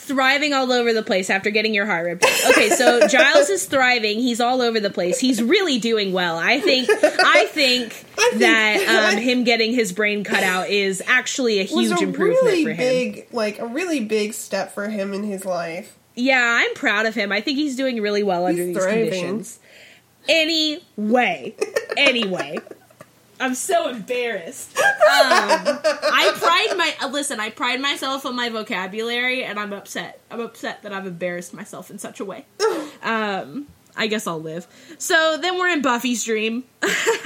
thriving all over the place after getting your heart ripped. Okay, so Giles is thriving. He's all over the place. He's really doing well. I think. I think, I think- that um, him getting his brain cut out is actually a huge a improvement really for him. big, like a really big step for him in his life. Yeah, I'm proud of him. I think he's doing really well under these thriving. conditions. Anyway, anyway, I'm so embarrassed. Um, I pride my uh, listen. I pride myself on my vocabulary, and I'm upset. I'm upset that I've embarrassed myself in such a way. Um, I guess I'll live. So then we're in Buffy's dream,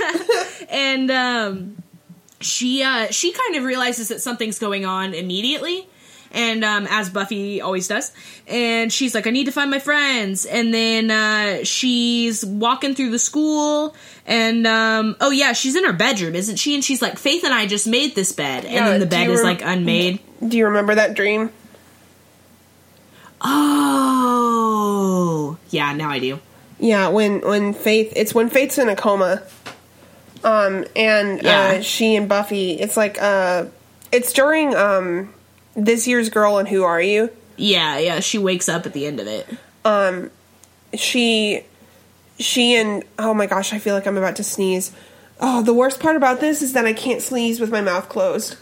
and um, she uh, she kind of realizes that something's going on immediately and um, as buffy always does. And she's like i need to find my friends. And then uh, she's walking through the school and um, oh yeah she's in her bedroom isn't she? And she's like faith and i just made this bed. And Yeah, then the bed is rem- like unmade. Do you remember that dream? oh. Yeah now i do. Yeah, when when Faith, it's when Faith's in a coma, um, and Yeah. uh, she and Buffy, it's like uh, it's during um this year's Girl and Who Are You? yeah yeah she wakes up at the end of it Um, She, she and oh my gosh, I feel like I'm about to sneeze. Oh, the worst part about this is that I can't sneeze with my mouth closed.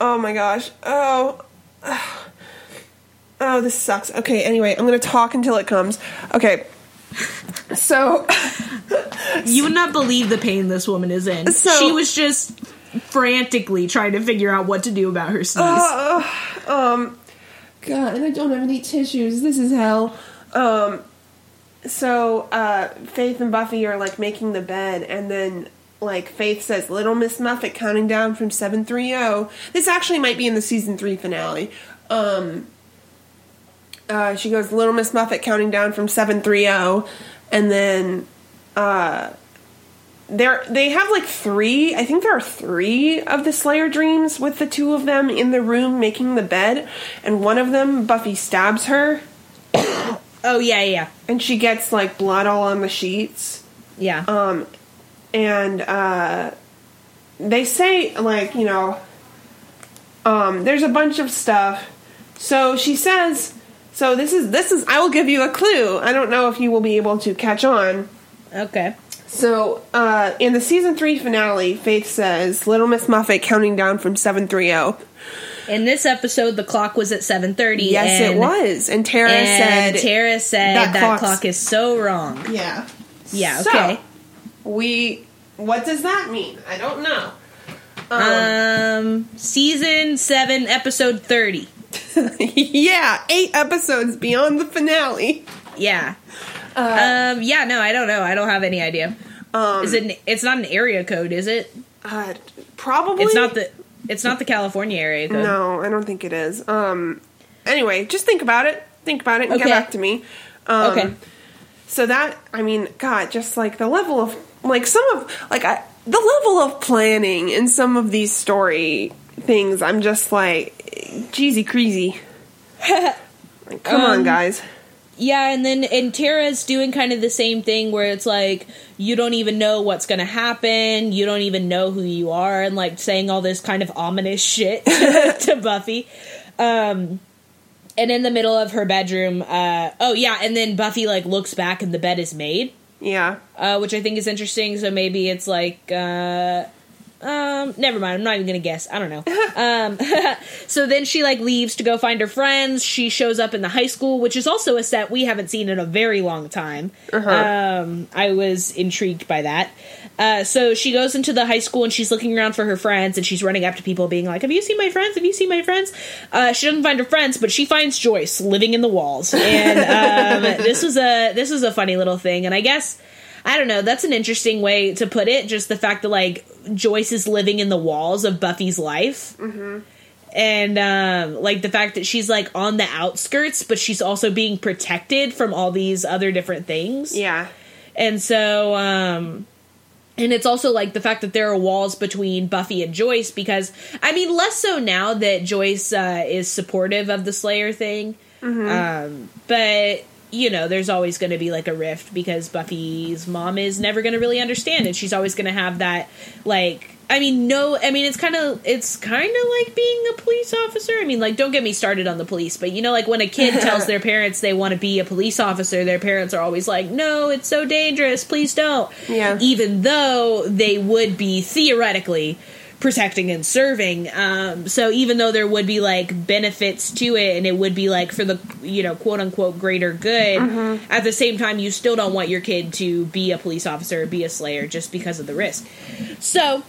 Oh my gosh. Oh. Oh, this sucks. Okay, anyway, I'm gonna talk until it comes. Okay. So you would not believe the pain this woman is in So- she was just frantically trying to figure out what to do about her sneeze um God, and I don't have any tissues. This is hell. Um so uh Faith and Buffy are like making the bed and then like Faith says Little Miss Muffet counting down from 730. This actually might be in the season 3 finale. Um uh she goes Little Miss Muffet counting down from 730 and then uh there they have like three. I think there are three of the Slayer dreams with the two of them in the room making the bed, and one of them Buffy stabs her, Oh yeah, yeah, and she gets like blood all on the sheets. yeah. Um, and uh, they say like you know, um, there's a bunch of stuff. So she says, so this is this is. I will give you a clue. I don't know if you will be able to catch on. okay. So uh, in the season three finale, Faith says, "Little Miss Muffet counting down from seven three zero." In this episode, the clock was at seven thirty. Yes, it was. And Tara And said, Tara said that that, clock is so wrong. "Yeah, Yeah. So, Okay. we. What does that mean? I don't know. um, season seven, episode thirty. yeah, eight episodes beyond the finale. Yeah. Um. Yeah. No, I don't know. I don't have any idea. Um, Is it? an- It's not an area code, is it? Uh, probably. It's not the. It's not the California area code. No, I don't think it is. Um. Anyway, just think about it. Think about it and Okay. get back to me. Um, Okay. So that I mean, God, just like the level of like some of like I, the level of planning in some of these story things, I'm just like, cheesy crazy. Come on, Um, guys. Yeah, and then and Tara's doing kind of the same thing where it's like you don't even know what's going to happen, you don't even know who you are, and like saying all this kind of ominous shit to Buffy. Um, and in the middle of her bedroom, uh, oh yeah, and then Buffy like looks back and the bed is made, Yeah. uh, which I think is interesting. So maybe it's like. Uh, um, never mind. I'm not even gonna guess. I don't know. Um, so then she like leaves to go find her friends. She shows up in the high school, which is also a set we haven't seen in a very long time. Um, I was intrigued by that. Uh, so she goes into the high school and she's looking around for her friends and she's running up to people being like, "Have you seen my friends? Have you seen my friends?" Uh, she doesn't find her friends, but she finds Joyce living in the walls. And um, this was a this was a funny little thing. And I guess. I don't know. That's an interesting way to put it. Just the fact that like Joyce is living in the walls of Buffy's life, and um, like the fact that she's like on the outskirts, but she's also being protected from all these other different things. Yeah. And so, um, and it's also like the fact that there are walls between Buffy and Joyce because, I mean, less so now that Joyce uh, is supportive of the Slayer thing. Um, but, you know, there's always going to be like a rift because Buffy's mom is never going to really understand and she's always going to have that, like, I mean, no, I mean, it's kind of, it's kind of like being a police officer. I mean, like, don't get me started on the police, but you know, like when a kid tells their parents they want to be a police officer, their parents are always like, no, it's so dangerous, please don't. Yeah. Even though they would be theoretically protecting and serving. Um, so even though there would be like benefits to it and it would be like for the, you know, quote unquote greater good, at the same time, you still don't want your kid to be a police officer or be a slayer just because of the risk. So,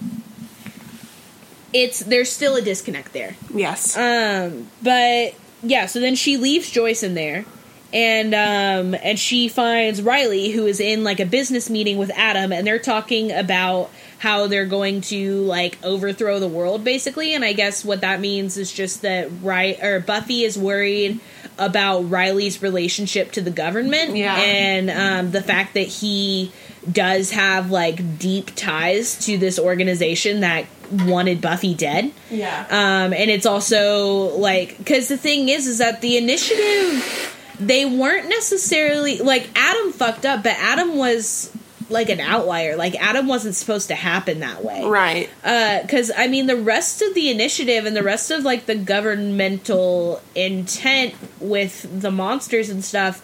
it's there's still a disconnect there. Yes. Um, but yeah, so then she leaves Joyce in there, and um, and she finds Riley, who is in like a business meeting with Adam, and they're talking about how they're going to like overthrow the world, basically. And I guess what that means is just that right or Buffy is worried about Riley's relationship to the government, Yeah. and um, the fact that he does have like deep ties to this organization that wanted Buffy dead. yeah. Um, and it's also like because the thing is, is that the initiative they weren't necessarily like Adam fucked up, but Adam was like an outlier. Like Adam wasn't supposed to happen that way, right. because I mean, the rest of the initiative and the rest of like the governmental intent with the monsters and stuff,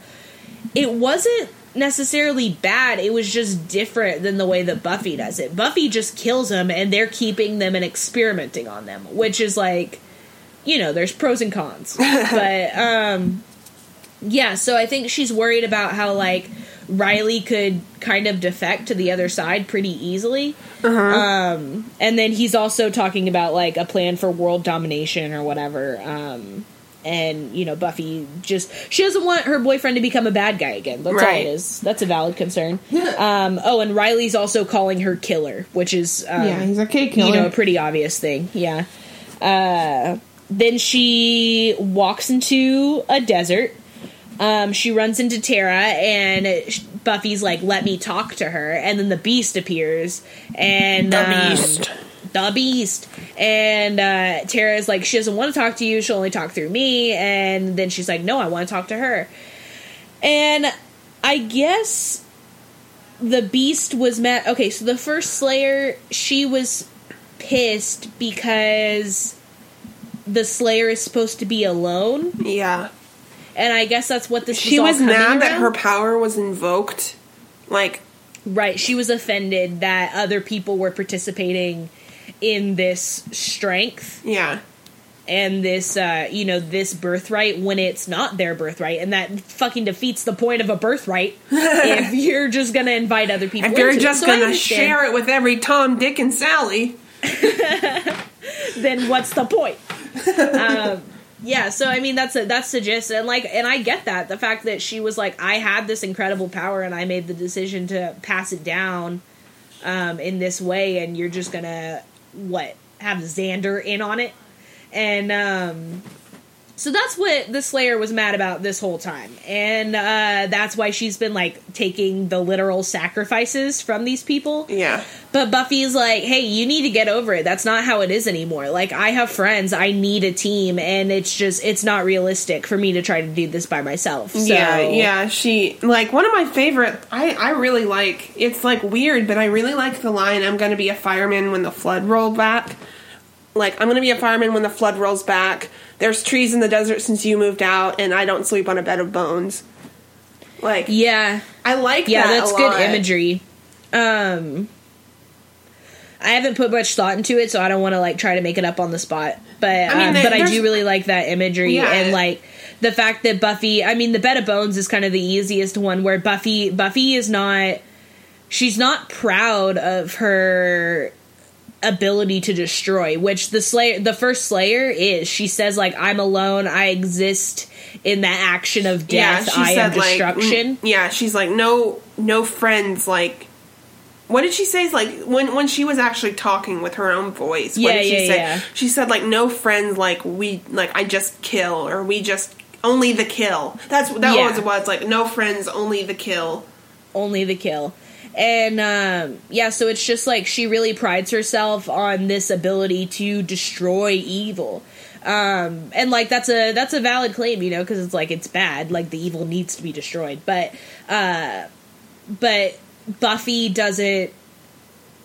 it wasn't necessarily bad. It was just different than the way that Buffy does it. Buffy just kills them, and they're keeping them and experimenting on them, which is like, you know, there's pros and cons, but um, yeah. So I think she's worried about how like. Riley could kind of defect to the other side pretty easily. Um, and then he's also talking about like a plan for world domination or whatever. Um, and you know, Buffy just she doesn't want her boyfriend to become a bad guy again. That's all Right. it is. That's a valid concern. um, oh, and Riley's also calling her killer, which is um, yeah, he's a killer. you know a pretty obvious thing. Yeah. Uh, then she walks into a desert. Um, she runs into Tara, and Buffy's like, "Let me talk to her," and then the Beast appears, and The um, Beast. the Beast, and uh, Tara's like, she doesn't want to talk to you; she'll only talk through me, and then she's like, "No, I want to talk to her," and I guess the Beast was mad. Okay, so the first Slayer, she was pissed because the Slayer is supposed to be alone, Yeah. And I guess that's what this. She all was coming mad that her power was invoked. Like, Right. She was offended that other people were participating in this strength yeah. and this, uh, you know, this birthright when it's not their birthright. And that fucking defeats the point of a birthright if you're just going to invite other people If you're it. just So gonna understand. share it with every Tom, Dick, and Sally. then what's the point? um, yeah, so I mean that's a, that's the gist, and like, and I get that the fact that she was like, I had this incredible power, and I made the decision to pass it down um, in this way, and you're just gonna what have Xander in on it, and um, so that's what the Slayer was mad about this whole time, and uh, that's why she's been like taking the literal sacrifices from these people. Yeah. But Buffy's like, hey, you need to get over it. That's not how it is anymore. Like, I have friends, I need a team, and it's just, it's not realistic for me to try to do this by myself. So, Yeah, yeah. She like one of my favorite. I I really like. It's like weird, but I really like the line. I'm going to be a fireman when the flood rolled back. Like I'm going to be a fireman when the flood rolls back. There's trees in the desert since you moved out, and I don't sleep on a bed of bones. Like Yeah, I like yeah, that that's good imagery. Um, I haven't put much thought into it, so I don't want to like try to make it up on the spot. But mean, um, but I do really like that imagery Yeah. and like the fact that Buffy. I mean, the bed of bones is kind of the easiest one where Buffy Buffy is not. She's not proud of her ability to destroy which the slayer the first slayer is she says like i'm alone i exist in the action of death i am destruction mm, yeah, she's like no no friends like what did she say? It's Like when when she was actually talking with her own voice. what Yeah, did she yeah, say? yeah. She said like no friends like we like I just kill or we just only the kill. That's that Yeah. was it was like no friends, only the kill. only the kill. And um, yeah, so it's just like she really prides herself on this ability to destroy evil. Um, and like that's a that's a valid claim, you know, because it's like it's bad, like the evil needs to be destroyed. But uh, but Buffy doesn't.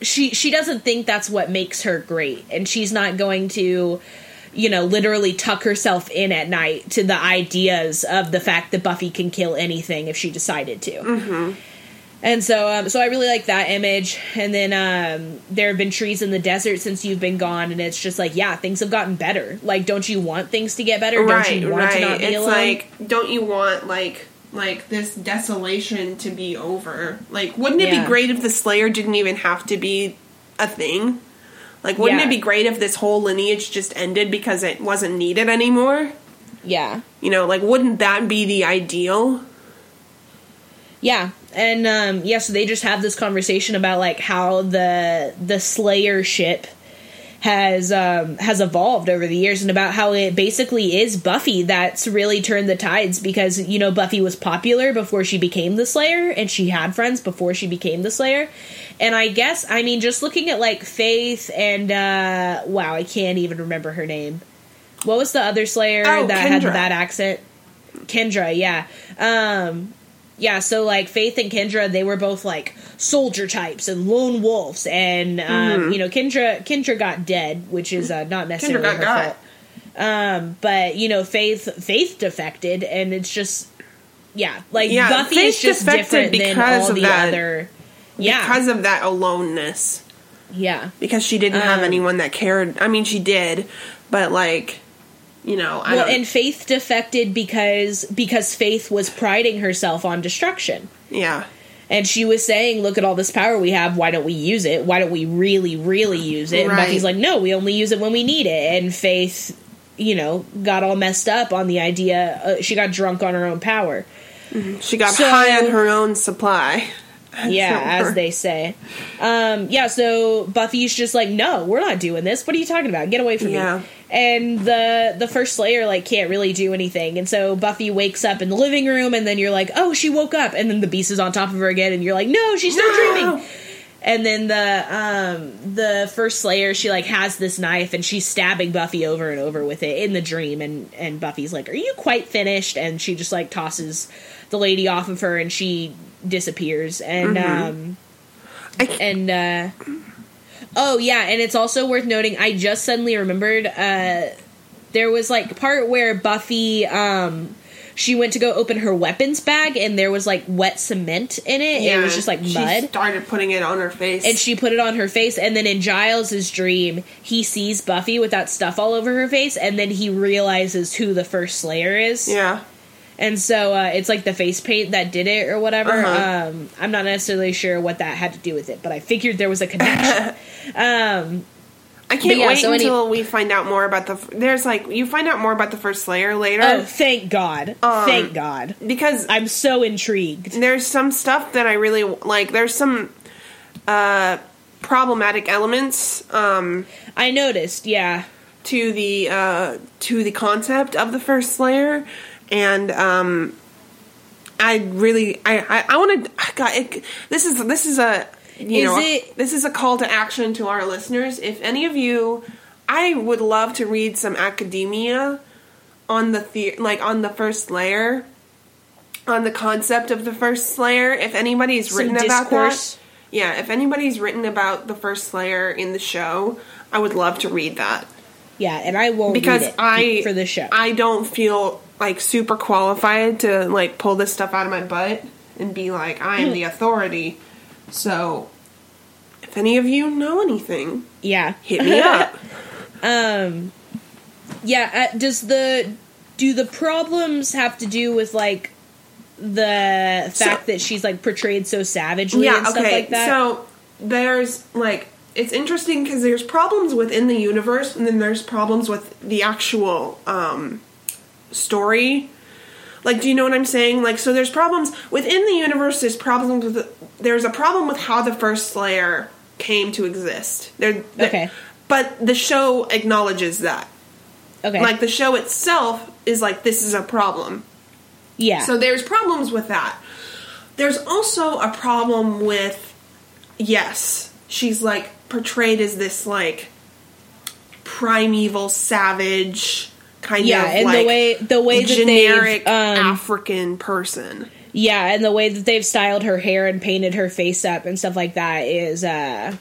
She she doesn't think that's what makes her great, and she's not going to you know, literally tuck herself in at night to the ideas of the fact that Buffy can kill anything if she decided to. Mm-hmm. And so, um, so I really like that image. And then um, there have been trees in the desert since you've been gone, and it's just like, yeah, things have gotten better. Like, don't you want things to get better? right, don't you want right. to not be it's alone? like don't you want like like this desolation to be over? Like wouldn't it Yeah. be great if the Slayer didn't even have to be a thing? Like wouldn't Yeah. it be great if this whole lineage just ended because it wasn't needed anymore? yeah, You know, like wouldn't that be the ideal? Yeah, and um, yeah. So they just have this conversation about like how the the Slayer ship has um, has evolved over the years, and about how it basically is Buffy that's really turned the tides because you know Buffy was popular before she became the Slayer, and she had friends before she became the Slayer. And I guess I mean just looking at like Faith and uh, wow, I can't even remember her name. What was the other Slayer Oh, that had that accent? Kendra, yeah. Um, yeah, so like Faith and Kendra, they were both like soldier types and lone wolves, and um, Mm-hmm. you know Kendra Kendra got dead, which is uh, not necessarily her got. fault. Um, but you know Faith Faith defected, and it's just yeah, like Yeah, Buffy Faith is just different than because all of the that- other. Yeah, Because of that aloneness. yeah, Because she didn't have Um, anyone that cared. I mean, she did, but like, you know, I well, and Faith defected because because Faith was priding herself on destruction. yeah, And she was saying, "Look at all this power we have. Why don't we use it? Why don't we really, really use it?" And Buffy's like, "No, we only use it when we need it." And Faith, you know, got all messed up on the idea. Uh, she got drunk on her own power. she got So- high on her own supply. Yeah, as they say. Um, yeah, so Buffy's just like, "No, we're not doing this. What are you talking about? Get away from Yeah. me!" And the the first Slayer like can't really do anything, and so Buffy wakes up in the living room, and then you're like, oh, she woke up, and then the beast is on top of her again, and you're like, no, she's still No! dreaming. And then the um the first Slayer, she like has this knife and she's stabbing Buffy over and over with it in the dream, and and Buffy's like, "Are you quite finished?" And she just like tosses the lady off of her, and she disappears. And um I and uh oh yeah and it's also worth noting i just suddenly remembered uh there was like part where buffy um she went to go open her weapons bag and there was like wet cement in it it was just like she mud started putting it on her face. and she put it on her face and then in giles's dream he sees buffy with that stuff all over her face and then he realizes who the first slayer is yeah. And so uh, it's like the face paint that did it or whatever. Uh-huh. Um, I'm not necessarily sure what that had to do with it, but I figured there was a connection. um, I can't yeah, wait so any- until we find out more about the. There's like you find out more about the first Slayer later oh, thank God! Um, thank God! because I'm so intrigued. there's some stuff that I really like. There's some uh, problematic elements um, I noticed. Yeah, to the uh, to the concept of the first Slayer, and um, I really I I, I want to. God, it, this is this is a you Is know it- this is a call to action to our listeners. If any of you, I would love to read some academia on the, the like on the first Slayer on the concept of the first slayer if anybody's Some written about that yeah if anybody's written about the first slayer in the show i would love to read that yeah, and I won't because read it i for the show. i don't feel like super qualified to like pull this stuff out of my butt and be like i am the authority so if any of you know anything yeah, hit me up um, yeah. Uh, does the do the problems have to do with like the So- fact that she's like portrayed so savagely and stuff like that? So there's like it's interesting because there's problems within the universe, and then there's problems with the actual um, story. Like, do you know what I'm saying? Like, so there's problems within the universe. There's problems with. The, there's a problem with how the first Slayer came to exist. There, there- Okay. But the show acknowledges that. okay, Like the show itself is like this is a problem. yeah. So there's problems with that. There's also a problem with yes, she's like portrayed as this like primeval savage kind Yeah, of and the way- the way that generic um, African person. Yeah, and the way that they've styled her hair and painted her face up and stuff like that is uh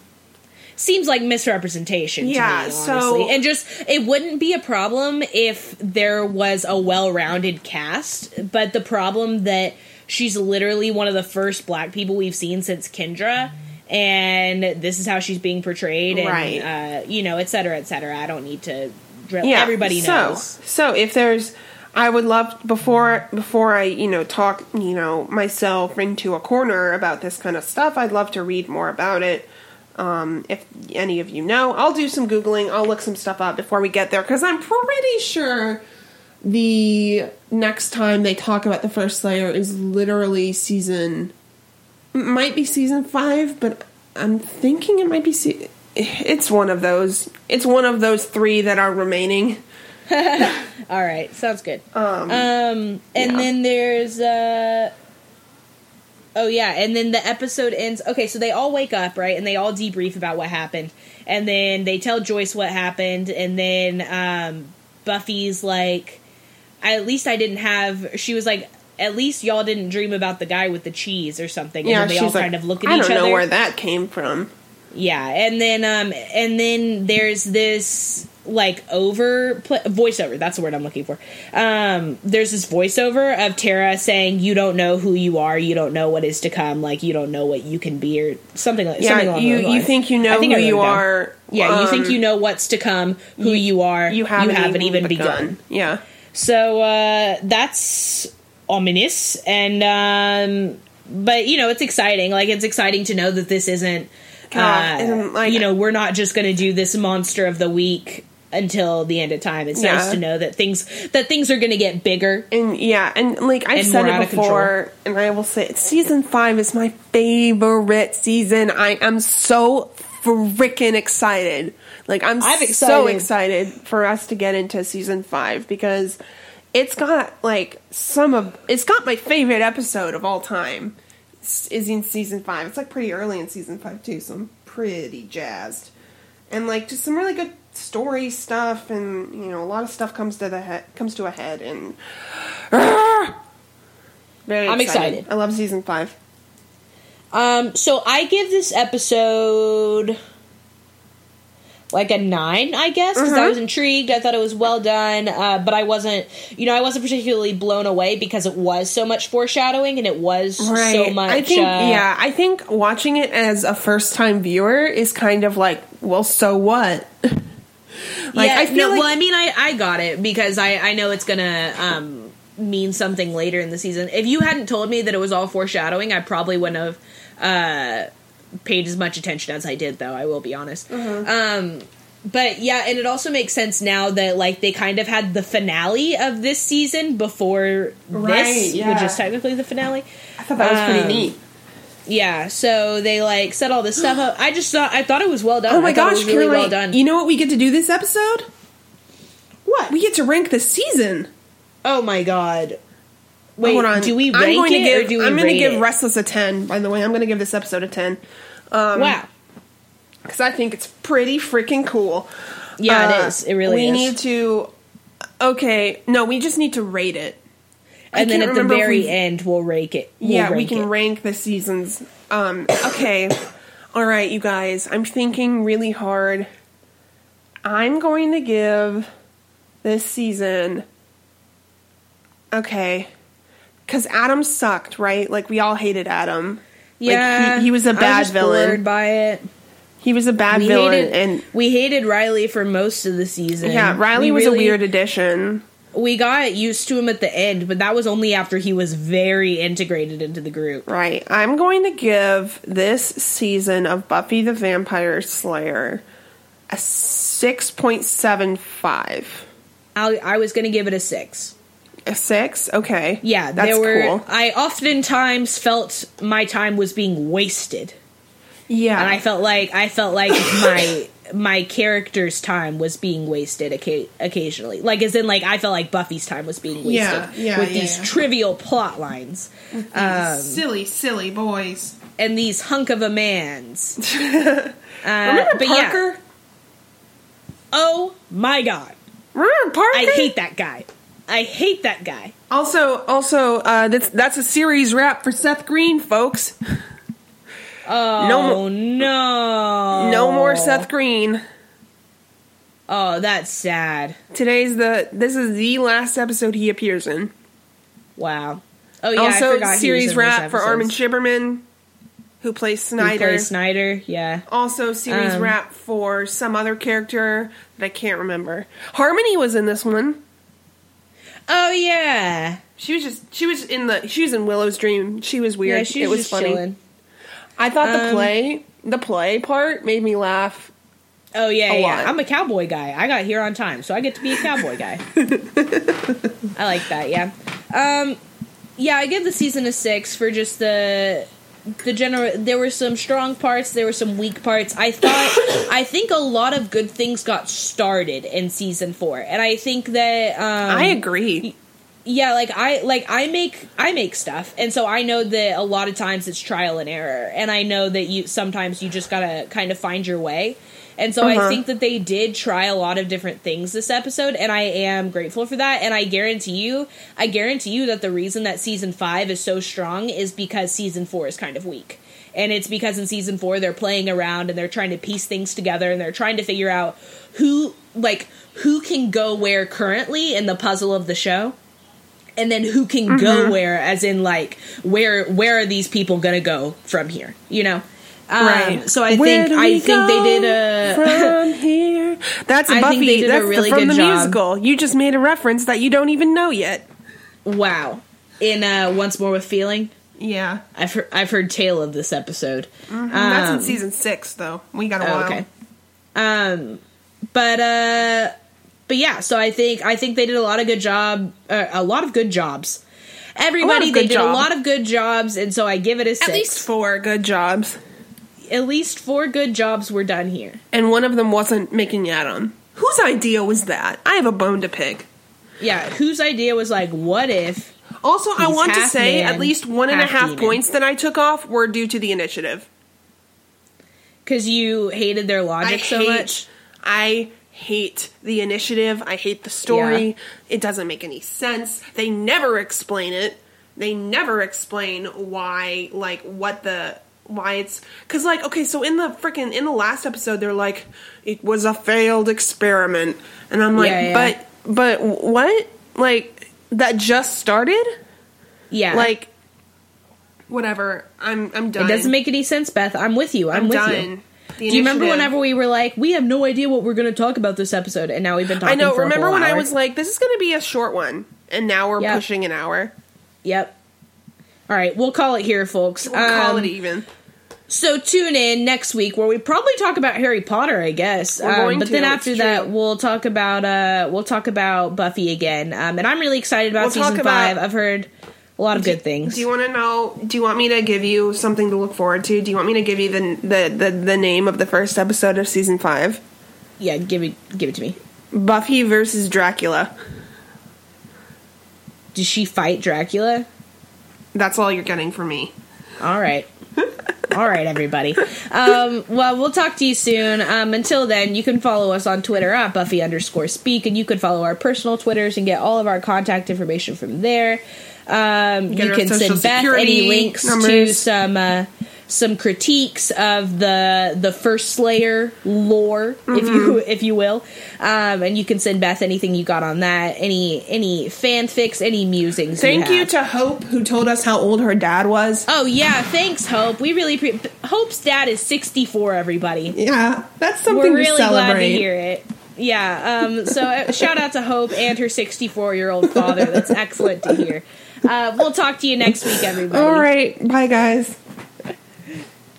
seems like misrepresentation Yeah, to me, so- and just it wouldn't be a problem if there was a well-rounded cast, but the problem that she's literally one of the first black people we've seen since Kendra and this is how she's being portrayed and Right. uh you know, et cetera, et cetera. I don't need to drill Yeah, everybody so, knows. So if there's, I would love before before I you know talk you know myself into a corner about this kind of stuff. I'd love to read more about it. Um, if any of you know, I'll do some googling. I'll look some stuff up before we get there because I'm pretty sure the next time they talk about the first Slayer is literally season. Might be season five, but I'm thinking it might be. Se- it's one of those. It's one of those three that are remaining. All right, sounds good. Um, Um, and yeah. then there's uh oh yeah, and then the episode ends. Okay, so they all wake up right, and they all debrief about what happened, and then they tell Joyce what happened, and then um, Buffy's like, at least I didn't have. She was like. At least y'all didn't dream about the guy with the cheese or something. yeah, and then they all like, kind of look at I each don't know other. where that came from. Yeah, and then um and then there's this like over pl- voiceover. That's the word I'm looking for. Um, there's this voiceover of Tara saying, "You don't know who you are. You don't know what is to come. Like you don't know what you can be, or something like something Yeah, along you you think you know who you it down. are. Yeah, you think um, you know what's to come, who you, are. You haven't, even begun. Yeah, So uh, that's ominous, and um, but you know it's exciting. Like it's exciting to know that this isn't. God, uh, like- you know, we're not just going to do this monster of the week until the end of time. It's Yeah. nice to know that things that things are going to get bigger. and yeah, and like I've And said it before, and I will say it. Season five is my favorite season. I am so freaking excited. Like I'm, I'm so excited. excited for us to get into season five because it's got like some of it's got my favorite episode of all time is in season five. It's like pretty early in season five too, so I'm pretty jazzed. And like just some really good story stuff, and you know a lot of stuff comes to the head comes to a head, and very. I'm excited. I love season five. Um, so I give this episode like a nine, I guess, because I Mhm. was intrigued. I thought it was well done, uh, but I wasn't, you know, I wasn't particularly blown away because it was so much foreshadowing and it was so much. I think, uh, yeah, I think watching it as a first time viewer is kind of like, well, so what? like, yeah, I feel no, like, well, I mean, I, I got it because I, I know it's gonna um, mean something later in the season. If you hadn't told me that it was all foreshadowing, I probably wouldn't have uh, paid as much attention as I did, though. I will be honest. Mm-hmm. Um, but yeah, and it also makes sense now that like they kind of had the finale of this season before Right, this, yeah. which is technically the finale. I thought that was pretty um, neat. Yeah, so they like set all this stuff up. I just thought I thought it was well done. Oh my I thought it gosh, really Caroline, well done. You know what we get to do this episode? what? We get to rank the season. Oh my god. Wait, Hold on. do we I'm rank going to give, or do we I'm going to give it? Restless a 10, by the way. I'm going to give this episode a 10. Um, wow. Because I think it's pretty freaking cool. Yeah, Uh, it is. It really we is. We need to. Okay, no, we just need to rate it. And then at the very end, we'll rake it. We'll yeah, we can it. rank the seasons. Um, okay, all right, you guys. I'm thinking really hard. I'm going to give this season. Okay, because Adam sucked, right? Like we all hated Adam. Yeah, like, he, he was a bad villain. by it. He was a bad We villain, hated and we hated Riley for most of the season. yeah, Riley We was a weird addition. We got used to him at the end, but that was only after he was very integrated into the group. Right. I'm going to give this season of Buffy the Vampire Slayer a 6.75. I, I was going to give it a six. 6? Okay. Yeah, that's there were. cool. I oftentimes felt my time was being wasted. Yeah. and I felt like I felt like my my character's time was being wasted occa- occasionally. Like as in like I felt like Buffy's time was being wasted Yeah, yeah, with yeah, these trivial plot lines um, silly, silly boys. and these hunk of a mans. Uh, Remember but Parker? yeah, oh my god, Remember Parker? I hate that guy. I hate that guy. Also, also, uh, that's that's a series wrap for Seth Green, folks. Oh No no, mo- no, No more Seth Green. Oh, that's sad. Today's the this is the last episode he appears in. Wow. Oh yeah, I also, forgot he was series wrap for Armin. Shimerman, who plays Who Snyder. plays Snyder. Yeah. Also, series Um, wrap for some other character that I can't remember. Harmony was in this one. Oh yeah. She was just she was in the she was in Willow's Dream. She was weird. Yeah, she it was, was just funny. chilling. I thought the Um, play the play part made me laugh. Oh yeah, yeah. lot. I'm a cowboy guy. I got here on time, so I get to be a cowboy guy. I like that. Yeah. Um, yeah, I give the season a six for just the the general. There were some strong parts. There were some weak parts. I thought. I think a lot of good things got started in season four, and I think that um, I agree. yeah like i like i make i make stuff and so i know that a lot of times it's trial and error and i know that you sometimes you just gotta kind of find your way and so i Uh-huh. think that they did try a lot of different things this episode and i am grateful for that and i guarantee you i guarantee you that the reason that season five is so strong is because season four is kind of weak and it's because in season four they're playing around and they're trying to piece things together and they're trying to figure out who like who can go where currently in the puzzle of the show and then who can Mm-hmm. go where as in like where where are these people gonna go from here you know um, Right. so i Where think i think they did a from here. That's a I Buffy. they did a That's the- from good the job. musical. You just made a reference that you don't even know yet. wow in uh once more with feeling Yeah, i've heard i've heard tale of this episode that's in Um, season six, though. We got a Oh, while. okay. Um, but uh, but yeah. So I think I think they did a lot of good job. Uh, a lot of good jobs. Everybody, they did a lot of good jobs, and so I give it a six. At least four good jobs. At least four good jobs were done here. And one of them wasn't making Adam. Whose idea was that? I have a bone to pick. Yeah, whose idea was like, what if? Also, I want to say man, at least one and a half demon. points that I took off were due to the initiative. Because you hated their I logic so hate, much. I hate the initiative. I hate the story. It doesn't make any sense. They never explain it. They never explain why, like, what the why it's because like okay so in the freaking in the last episode they're like it was a failed experiment and i'm like Yeah, yeah. but but what like that just started Yeah, like whatever i'm i'm done it doesn't make any sense, Beth. I'm with you. I'm, I'm with done. you. The Do you remember whenever we were like, we have no idea what we're going to talk about this episode, and now we've been talking. I know. For a Remember whole when I was like, "This is going to be a short one," and now we're Yeah. pushing an hour. Yep. All right, we'll call it here, folks. We'll call Um, it even. So tune in next week where we probably talk about Harry Potter, I guess. Um, but to, then after that, we'll talk about uh, we'll talk about Buffy again. Um, and I'm really excited about We'll season about- five. I've heard a lot of good things. Do you want to know? Do you want me to give you something to look forward to? Do you want me to give you the the the, the name of the first episode of season five? yeah, give it give it to me. Buffy versus Dracula. Does she fight Dracula? That's all you're getting from me. All right. All right, everybody. Um, well, we'll talk to you soon. Um, until then, you can follow us on Twitter at Buffy underscore speak, and you can follow our personal Twitters and get all of our contact information from there. Um, you can send Beth any links to some uh, some critiques of the the First Slayer lore, if Mm-hmm. you if you will, um, and you can send Beth anything you got on that, any any fanfics, any musings. Thank you, you to Hope who told us how old her dad was. Oh yeah, thanks, Hope. We really pre- Hope's dad is sixty four. Everybody, Yeah, that's something we're really glad to hear it. Yeah. Um. So uh, shout out to Hope and her sixty four year old father. That's excellent to hear. Uh, we'll talk to you next week, everybody. All right, bye guys.